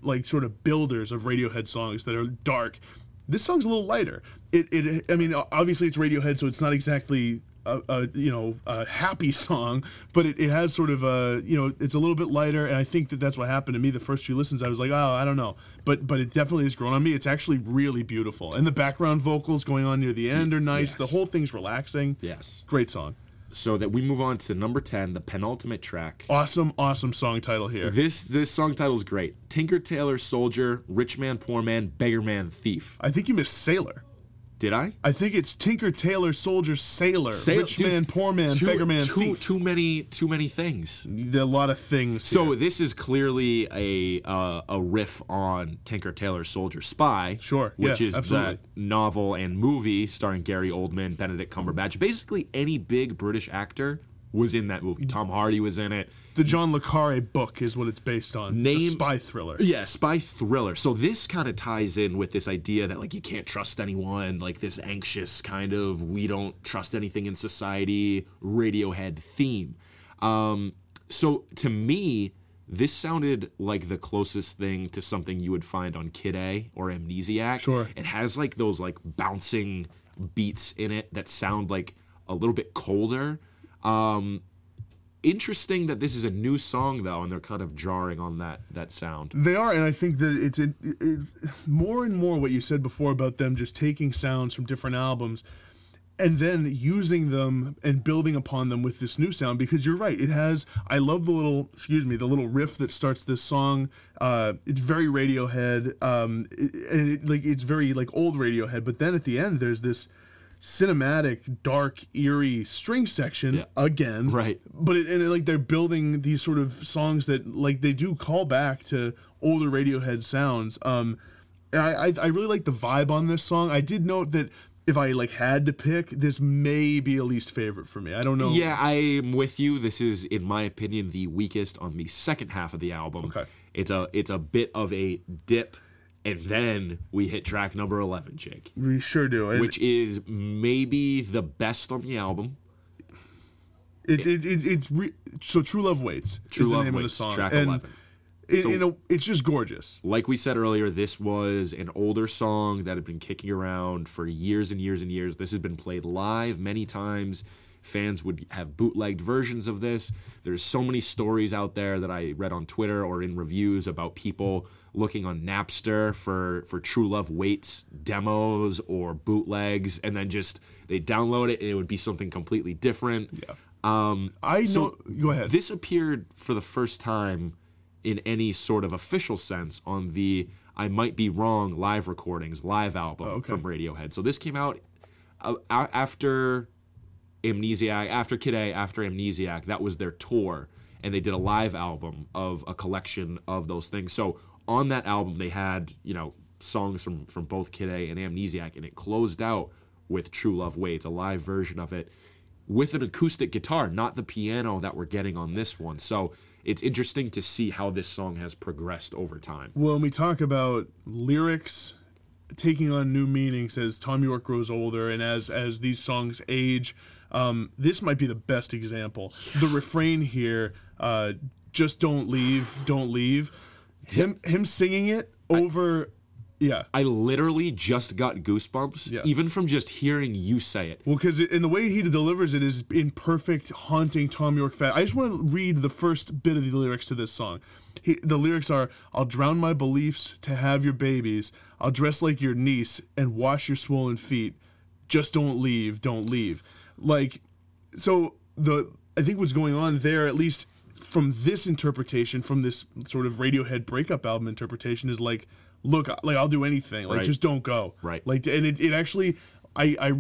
like sort of builders of Radiohead songs that are dark. This song's a little lighter. It it I mean obviously it's Radiohead, so it's not exactly. A, a you know a happy song, but it, it has sort of a you know it's a little bit lighter, and I think that that's what happened to me the first few listens. I was like, oh, I don't know, but but it definitely has grown on me. It's actually really beautiful, and the background vocals going on near the end are nice. Yes. The whole thing's relaxing. Yes. Great song. So that we move on to number ten, the penultimate track. Awesome, awesome song title here. This this song title is great. Tinker Tailor Soldier, Rich Man Poor Man, Beggar Man Thief. I think you missed Sailor. Did I? I think it's Tinker, Tailor, Soldier, Sailor, Sail- Rich dude, Man, Poor Man, too, Beggar Man, too, Thief. Too many, too many things. There are a lot of things. So here. this is clearly a uh, a riff on Tinker Tailor Soldier Spy. Sure, Which yeah, is absolutely. that novel and movie starring Gary Oldman, Benedict Cumberbatch. Basically, any big British actor was in that movie. Tom Hardy was in it. The John le Carre book is what it's based on. it's Name- a spy thriller. Yeah, spy thriller. So this kind of ties in with this idea that like you can't trust anyone, like this anxious kind of we don't trust anything in society Radiohead theme. Um, so to me, this sounded like the closest thing to something you would find on Kid A or Amnesiac. Sure. It has like those like bouncing beats in it that sound like a little bit colder. Um, interesting that this is a new song though, and they're kind of jarring on that that sound. They are, and I think that it's, it, it's more and more what you said before about them just taking sounds from different albums and then using them and building upon them with this new sound because you're right it has i love the little excuse me the little riff that starts this song uh it's very radiohead um it, and it, like it's very like old radiohead but then at the end there's this cinematic dark eerie string section Yeah. again Right. but it, and like they're building these sort of songs that like they do call back to older radiohead sounds um and I, I i really like the vibe on this song i did note that if i like had to pick this may be a least favorite for me i don't know Yeah, I'm with you. This is, in my opinion, the weakest on the second half of the album. Okay. It's a it's a bit of a dip, and then we hit track number eleven, Jake, we sure do which is maybe the best on the album. it, it, it, it's re- so true love waits True is the Love name Waits, of the song track and 11. it, So- you know it's just gorgeous Like we said earlier, this was an older song that had been kicking around for years and years and years. This has been played live many times. Fans would have bootlegged versions of this. There's so many stories out there that I read on Twitter or in reviews about people looking on Napster for for True Love Waits demos or bootlegs, and then just they download it and it would be something completely different. Yeah. Um, i So, know go ahead this appeared for the first time in any sort of official sense on the I Might Be Wrong live recordings, live album okay. from Radiohead. So this came out uh, after Amnesiac, after Kid A, after Amnesiac. That was their tour. And they did a live album of a collection of those things. So on that album, they had, you know, songs from, from both Kid A and Amnesiac. And it closed out with True Love Waits, a live version of it with an acoustic guitar, not the piano that we're getting on this one. So it's interesting to see how this song has progressed over time. when we talk about lyrics taking on new meanings as Thom Yorke grows older and as as these songs age. Um, this might be the best example. The refrain here, uh, "Just don't leave, don't leave." Him him singing it over, yeah. I literally just got goosebumps, Yeah. even from just hearing you say it. Well, because in the way he delivers it is in perfect haunting Thom Yorke fashion. I just want to read the first bit of the lyrics to this song. He, the lyrics are, "I'll drown my beliefs to have your babies. I'll dress like your niece and wash your swollen feet. Just don't leave, don't leave." Like, so the I think what's going on there, at least from this interpretation, from this sort of Radiohead breakup album interpretation, is like, look, like I'll do anything, like Right. just don't go, Right. Like, and it, it actually, I, I,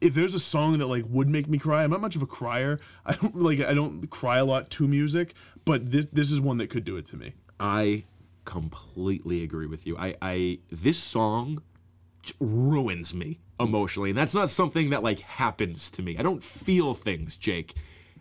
if there's a song that like would make me cry, I'm not much of a crier. I don't like, I don't cry a lot to music, but this, this is one that could do it to me. I completely agree with you. I, I this song ruins me emotionally, and that's not something that like happens to me. I don't feel things, Jake.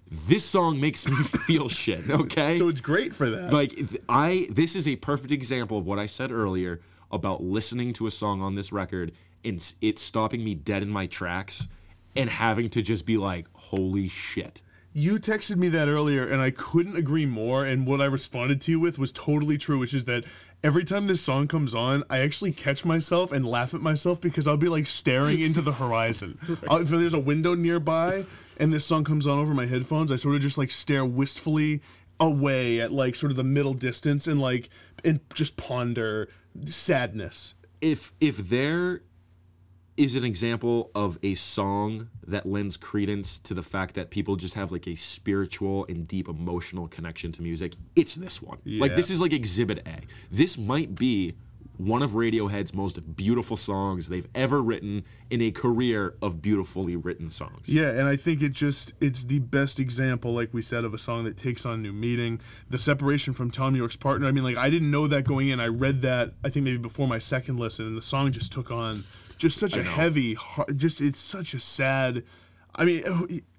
This song makes me feel shit. Okay, So it's great for that. like I this is a perfect example of what I said earlier about listening to a song on this record and it stopping me dead in my tracks and having to just be like, holy shit. You texted me that earlier, and I couldn't agree more. And what I responded to you with was totally true, which is that every time this song comes on, I actually catch myself and laugh at myself because I'll be like staring into the horizon. I'll- if there's a window nearby and this song comes on over my headphones, I sort of just like stare wistfully away at like sort of the middle distance and like and just ponder sadness. if if there is an example of a song that lends credence to the fact that people just have like a spiritual and deep emotional connection to music, it's this one. Like this is like exhibit A. This might be one of Radiohead's most beautiful songs they've ever written in a career of beautifully written songs. Yeah, and I think it just it's the best example, like we said, of a song that takes on new meaning. The separation from Thom Yorke's partner. I mean, like I didn't know that going in. I read that I think maybe before my second listen, and the song just took on just such a heavy, har- just it's such a sad. I mean,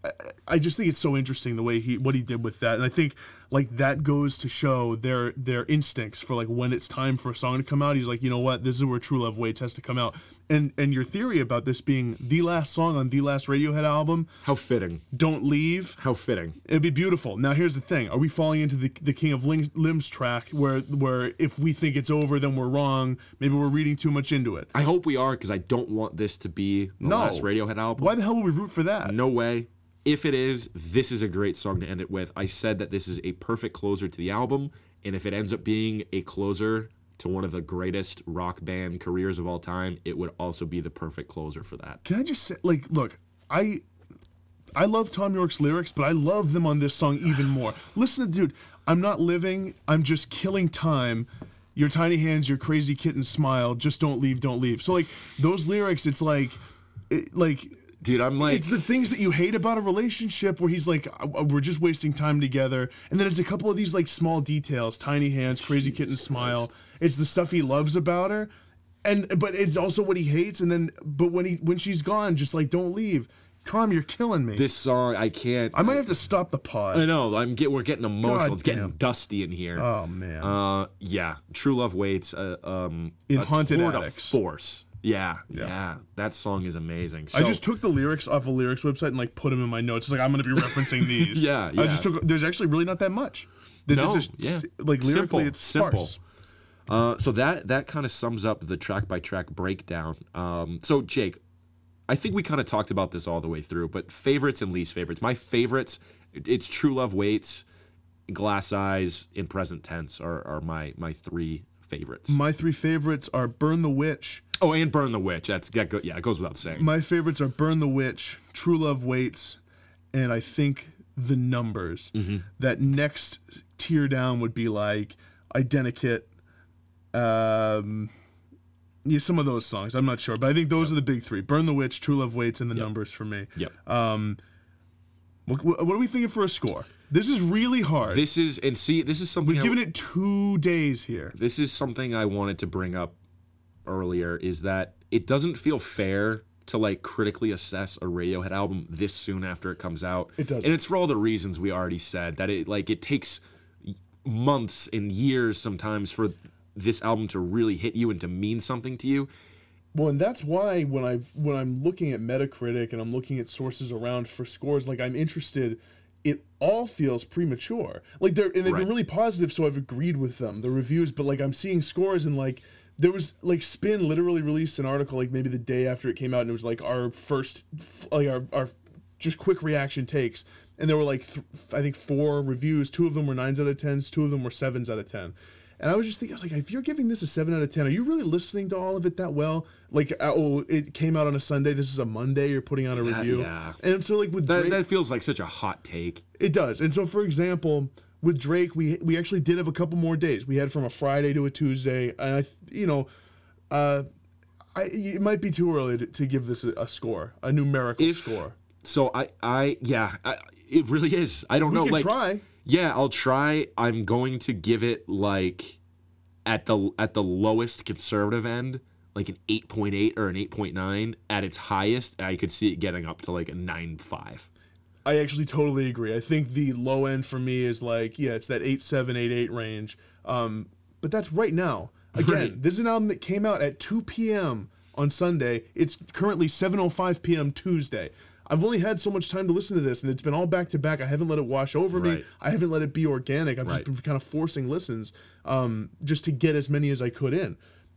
I- I just think it's so interesting the way he what he did with that, and I think like that goes to show their their instincts for like when it's time for a song to come out. He's like, you know what, this is where True Love Waits has to come out, and and your theory about this being the last song on the last Radiohead album, How fitting. "Don't Leave," How fitting. It'd be beautiful. Now here's the thing: Are we falling into the the King of Lim- Limbs track, where where if we think it's over, then we're wrong? Maybe we're reading too much into it. I hope we are because I don't want this to be the No. last Radiohead album. Why the hell would we root for that? No way. If it is, this is a great song to end it with. I said that this is a perfect closer to the album, and if it ends up being a closer to one of the greatest rock band careers of all time, it would also be the perfect closer for that. Can I just say, like, look, I I love Thom Yorke's lyrics, but I love them on this song even more. Listen to dude, I'm not living, I'm just killing time. Your tiny hands, your crazy kitten smile, just don't leave, don't leave. So like those lyrics, it's like it, like Dude, I'm like, it's the things that you hate about a relationship where he's like "Uh, we're just wasting time together and then it's a couple of these like small details tiny hands crazy kitten smile it's the stuff he loves about her and but it's also what he hates and then but when he when she's gone just like don't leave tom you're killing me this song, I can't. i might have to stop the pod I know. I'm get. We're getting emotional. God it's getting dusty in here. oh man Uh, yeah. True Love Waits. Uh, um, In a Haunted Attics. force. Yeah, yeah, That song is amazing. I just took the lyrics off a lyrics website and like put them in my notes. It's like I'm gonna be referencing these. Yeah, yeah, I just took. There's actually really not that much. It's No, just, yeah. Like lyrically, Simple, it's simple. sparse. Uh, so that that kind of sums up the track by track breakdown. Um, so Jake, I think we kind of talked about this all the way through, but favorites and least favorites. My favorites, it's True Love Waits, Glass Eyes, in present tense are, are my my three favorites. My three favorites are Burn the Witch. Oh, and Burn the Witch. That's that go, yeah, it goes without saying. My favorites are Burn the Witch, True Love Waits, and I think The Numbers. Mm-hmm. That next tier down would be like Identikit. Um, yeah, some of those songs. I'm not sure, but I think those are the big three: Burn the Witch, True Love Waits, and The Numbers for me. Yep. What, what are we thinking for a score? This is really hard. this is and see, this is something We've I- given it two days here. this is something I wanted to bring up earlier is that it doesn't feel fair to like critically assess a Radiohead album this soon after it comes out. It doesn't. And it's for all the reasons we already said that it like it takes months and years sometimes for this album to really hit you and to mean something to you. Well, and that's why when I when I'm looking at Metacritic and I'm looking at sources around for scores, like I'm interested. It all feels premature. Like they're and they've Right. been really positive, so I've agreed with them, the reviews. But like I'm seeing scores and like there was like Spin literally released an article like maybe the day after it came out, and it was like our first like our our just quick reaction takes, and there were like th- I think four reviews. Two of them were nines out of tens. Two of them were sevens out of ten. And I was just thinking, I was like, if you're giving this a seven out of ten, are you really listening to all of it that well? Like, uh, oh, it came out on a Sunday. This is a Monday. You're putting out a That- review, yeah. and so like with That, Drake, that feels like such a hot take. it does. And so, for example, with Drake, we we actually did have a couple more days. We had from a Friday to a Tuesday, and I, you know, uh, I it might be too early to, to give this a, a score, a numerical If- score. So I, I, yeah, I, it really is. I don't We know. can like, try. Yeah, I'll try. I'm going to give it like at the at the lowest conservative end, like an 8.8 or an 8.9. At its highest, I could see it getting up to like a 9.5. I actually totally agree. I think the low end for me is like, yeah, it's that eight seven eight eight range. Um, but that's right now. Again, Right. this is an album that came out at 2 p.m. on Sunday. It's currently 7:05 p.m. Tuesday. I've only had so much time to listen to this, and it's been all back to back. I haven't let it wash over me. I haven't let it be organic. I've Right. just been kind of forcing listens, um, just to get as many as I could in.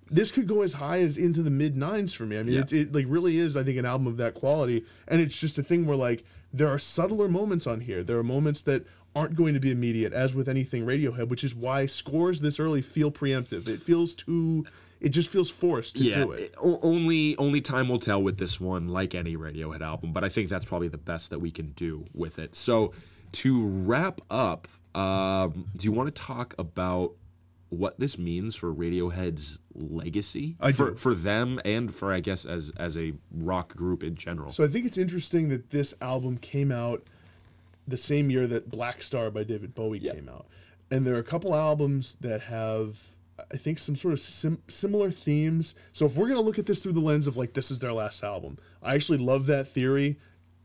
This could go as high as into the mid nines for me. I mean, Yeah. it, it like really is. I think an album of that quality, and it's just a thing where like there are subtler moments on here. There are moments that aren't going to be immediate, as with anything Radiohead, which is why scores this early feel preemptive. It feels too. It just feels forced to yeah, do it. only only time will tell with this one, like any Radiohead album. But I think that's probably the best that we can do with it. So to wrap up, um, do you want to talk about what this means for Radiohead's legacy I for do. for them and for I guess as as a rock group in general? So I think it's interesting that this album came out the same year that Blackstar by David Bowie came out. And there are a couple albums that have I think some sort of sim- similar themes. So if we're going to look at this through the lens of like this is their last album, I actually love that theory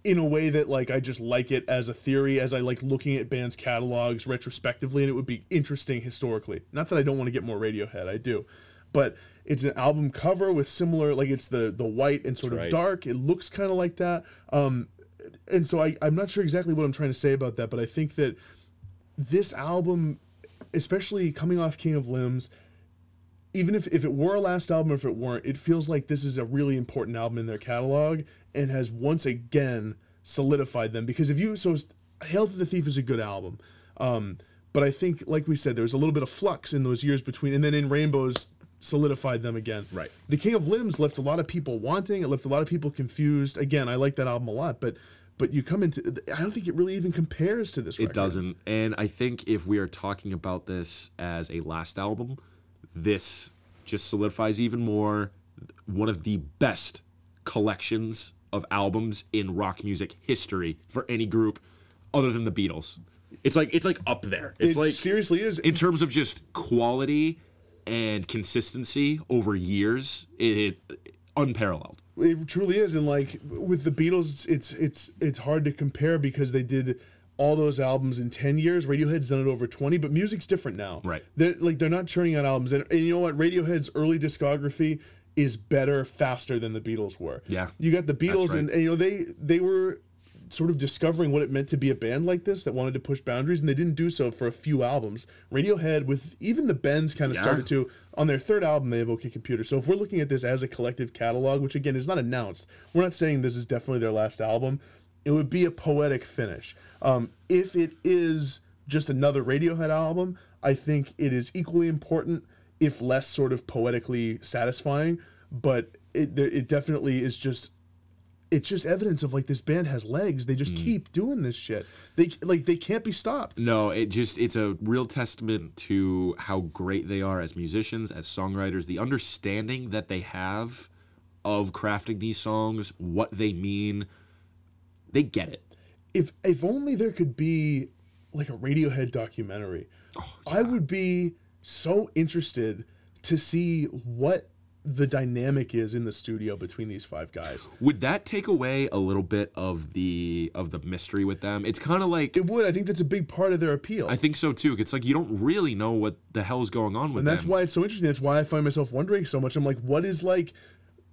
in a way that like I just like it as a theory as I like looking at bands catalogs retrospectively and it would be interesting historically. Not that I don't want to get more Radiohead, I do. But it's an album cover with similar like it's the the white and sort of right. dark. It looks kind of like that. Um and so I, I'm not sure exactly what I'm trying to say about that, but I think that this album, especially coming off King of Limbs, even if, if it were a last album if it weren't, it feels like this is a really important album in their catalog and has once again solidified them. Because if you, so Hail to the Thief is a good album. Um, but I think, like we said, there was a little bit of flux in those years between, and then in Rainbows solidified them again. Right. The King of Limbs left a lot of people wanting. It left a lot of people confused. Again, I like that album a lot, but but you come into, I don't think it really even compares to this. It record. doesn't. And I think if we are talking about this as a last album, this just solidifies even more one of the best collections of albums in rock music history for any group other than the Beatles. It's like it's like up there. It's It like seriously is. in terms of just quality and consistency over years, it, it unparalleled. It truly is, and like with the Beatles, it's it's it's hard to compare because they did all those albums in ten years. Radiohead's done it over twenty, but music's different now. Right. They're like they're not churning out albums, and, and you know what? Radiohead's early discography is better, faster than the Beatles were. Yeah. You got the Beatles, right. and, and you know they they were sort of discovering what it meant to be a band like this that wanted to push boundaries, and they didn't do so for a few albums. Radiohead, with even the Bends, kind of Yeah. started to on their third album. They have OK Computer. So if we're looking at this as a collective catalog, which again is not announced, we're not saying this is definitely their last album. It would be a poetic finish. Um, if it is just another Radiohead album, I think it is equally important, if less sort of poetically satisfying. But it it definitely is just it's just evidence of like this band has legs. They just Mm. keep doing this shit. They like they can't be stopped. No, it just it's a real testament to how great they are as musicians, as songwriters, the understanding that they have of crafting these songs, what they mean. They get it. If if only there could be like a Radiohead documentary. Oh, I would be so interested to see what the dynamic is in the studio between these five guys. Would that take away a little bit of the of the mystery with them? It's kind of like It would. I think that's a big part of their appeal. I think so too. It's like you don't really know what the hell is going on with them. and that's them. why it's so interesting. That's why I find myself wondering so much. I'm like, what is like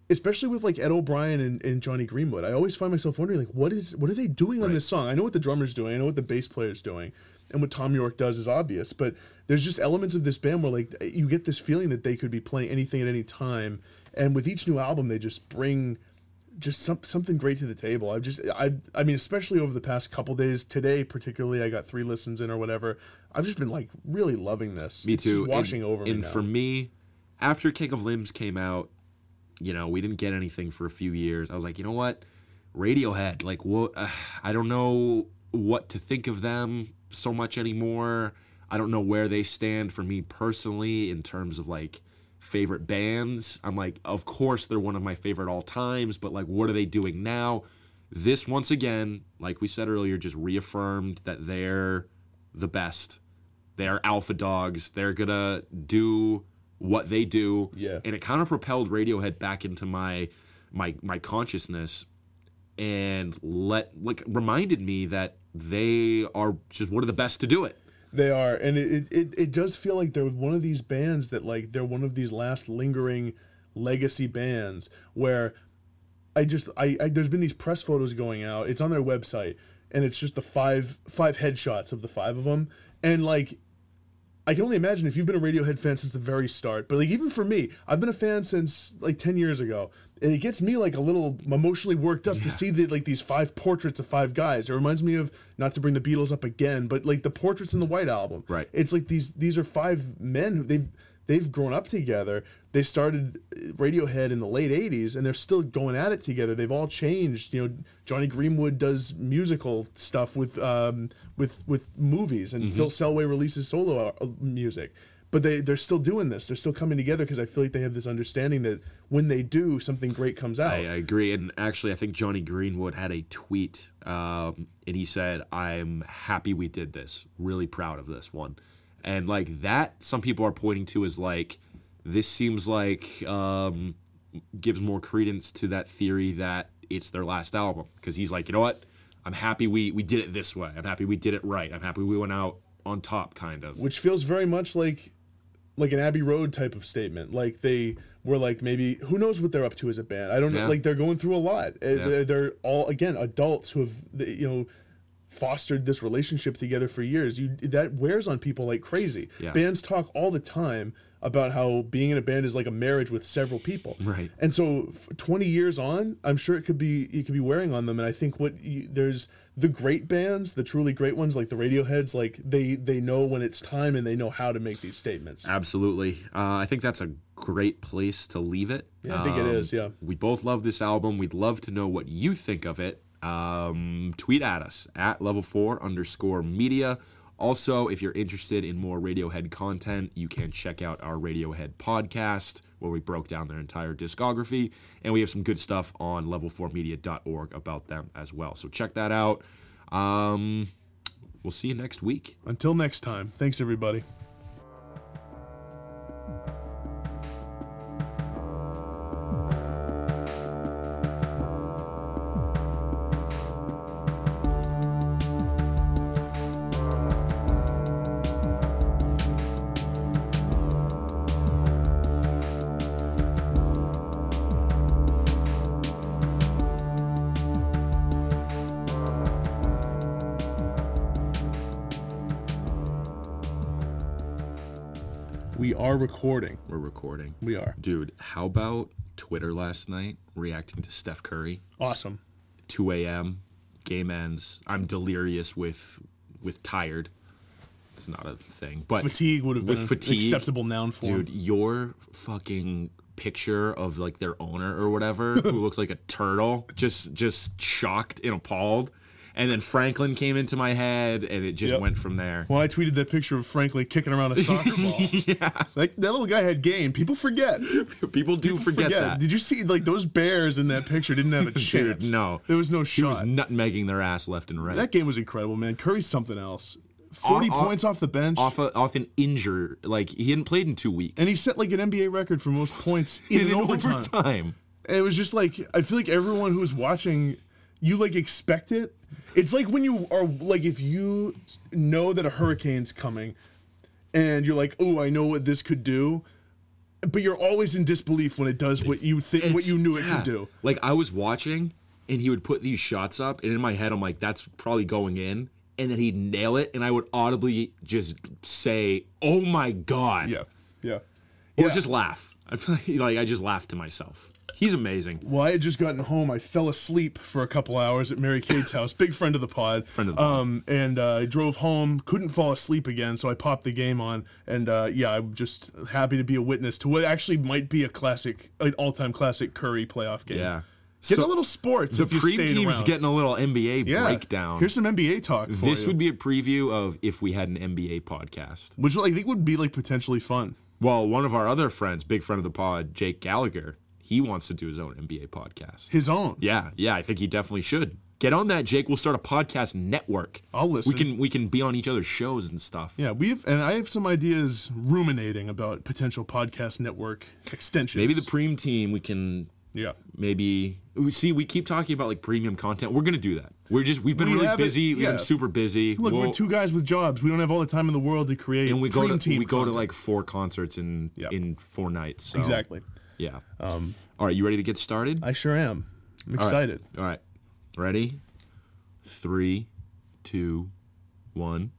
especially with like Ed O'Brien and, and Jonny Greenwood, I always find myself wondering like what is what are they doing on this song? I know what the drummer's doing, I know what the bass player's doing, and what Thom Yorke does is obvious, but there's just elements of this band where like you get this feeling that they could be playing anything at any time, and with each new album they just bring just some, something great to the table. I've just I I mean especially over the past couple days, today particularly I got 3 listens in or whatever. I've just been like really loving this. Me It's just too. washing and, over me And now. for me, after King of Limbs came out, you know, we didn't get anything for a few years. I was like, you know what, Radiohead. Like, what? Uh, I don't know what to think of them so much anymore. I don't know where they stand for me personally in terms of like favorite bands. I'm like, of course they're one of my favorite all times, but like, what are they doing now? This once again, like we said earlier, just reaffirmed that they're the best. They're alpha dogs. They're gonna do what they do. Yeah. And it kind of propelled Radiohead back into my my my consciousness and let like reminded me that they are just one of the best to do it. They are, and it, it, it, does feel like they're one of these bands that like they're one of these last lingering legacy bands where I just I, I there's been these press photos going out. It's on their website, and it's just the five five headshots of the five of them, and like I can only imagine if you've been a Radiohead fan since the very start. But like even for me, I've been a fan since like ten years ago, and it gets me like a little emotionally worked up to see the like these five portraits of five guys. It reminds me of not to bring the Beatles up again, but like the portraits in the White Album. Right. It's like these these are five men who they've they've grown up together. They started Radiohead in the late '80s, and they're still going at it together. They've all changed. You know, Jonny Greenwood does musical stuff with um, with with movies, and Phil Selway releases solo uh, music. But they they're still doing this. They're still coming together because I feel like they have this understanding that when they do, something great comes out. I, I agree. And actually, I think Jonny Greenwood had a tweet, um, and he said, "I'm happy we did this. Really proud of this one." And like that, some people are pointing to as like this seems like um, gives more credence to that theory that it's their last album because he's like, you know what? I'm happy we we did it this way. I'm happy we did it right. I'm happy we went out on top, kind of. which feels very much like like an Abbey Road type of statement. Like they were like maybe who knows what they're up to as a band. I don't know. Yeah. Like they're going through a lot. Uh, They're, they're all again adults who have you know fostered this relationship together for years. You that wears on people like crazy. Yeah. Bands talk all the time about how being in a band is like a marriage with several people. Right. And so, f- 20 years on, I'm sure it could be it could be wearing on them. And I think what you, there's the great bands, the truly great ones, like the Radioheads, like they they know when it's time and they know how to make these statements. Absolutely. Uh, I think that's a great place to leave it. Yeah, I think it is, yeah. We both love this album. We'd love to know what you think of it. Um, tweet at us at level four underscore media. Also, if you're interested in more Radiohead content, you can check out our Radiohead podcast where we broke down their entire discography. And we have some good stuff on level4media.org about them as well. So check that out. Um, we'll see you next week. Until next time, thanks everybody. We are recording. We're recording. We are. Dude, how about Twitter last night reacting to Steph Curry? Awesome. 2 a.m. Game ends. I'm delirious with with tired. It's not a thing, but Fatigue would have been an fatigue, acceptable noun form. dude, your fucking picture of like their owner or whatever, who looks like a turtle, just just shocked and appalled. And then Franklin came into my head, and it just Yep. went from there. Well, I tweeted that picture of Franklin kicking around a soccer ball. yeah, Like that little guy had game. People forget. people do forget, that. Did you see like those bears in that picture didn't have a chance? no. there was no shot. he was nutmegging their ass left and right. that game was incredible, man. Curry's something else. Forty Off- points off the bench, off a, off an injury, like he hadn't played in two weeks. and he set like an NBA record for most points in, in an overtime. overtime. It was just like I feel like everyone who was watching, you like expect it. It's like when you are like if you know that a hurricane's coming, and you're like, oh, I know what this could do. but you're always in disbelief when it does what you think what you knew it yeah. could do. Like I was watching, and he would put these shots up, and in my head, I'm like, "That's probably going in," and then he'd nail it, and I would audibly just say, "Oh my god!" Yeah, yeah. or Yeah. just laugh. I like I just laughed to myself. He's amazing. Well, I had just gotten home. I fell asleep for a couple hours at Mary Kate's house. Big friend of the pod. Friend of the pod. Um, and uh, I drove home. Couldn't fall asleep again, so I popped the game on. And uh, yeah, I'm just happy to be a witness to what actually might be a classic, an all-time classic Curry playoff game. Yeah. Get So a little sports. the pre-team's getting a little NBA yeah. breakdown. Here's some NBA talk. For this you, would be a preview of if we had an NBA podcast. which I think would be like potentially fun. Well, one of our other friends, big friend of the pod, Jake Gallagher, he wants to do his own NBA podcast. His own. Yeah, yeah, I think he definitely should. Get on that, Jake. We'll start a podcast network. I'll listen. We can we can be on each other's shows and stuff. Yeah, we've and I have some ideas ruminating about potential podcast network extensions. Maybe the Preem team we can yeah. maybe we see we keep talking about like premium content. We're gonna do that. We're just we've been We really busy. We've been super busy. Look, We'll- we're two guys with jobs. We don't have all the time in the world to create. and we go to we go to like four concerts in Yeah. in four nights. So, exactly. Yeah. Um. All right, you ready to get started? I sure am. I'm All right. excited. All right. Ready? Three, two, one.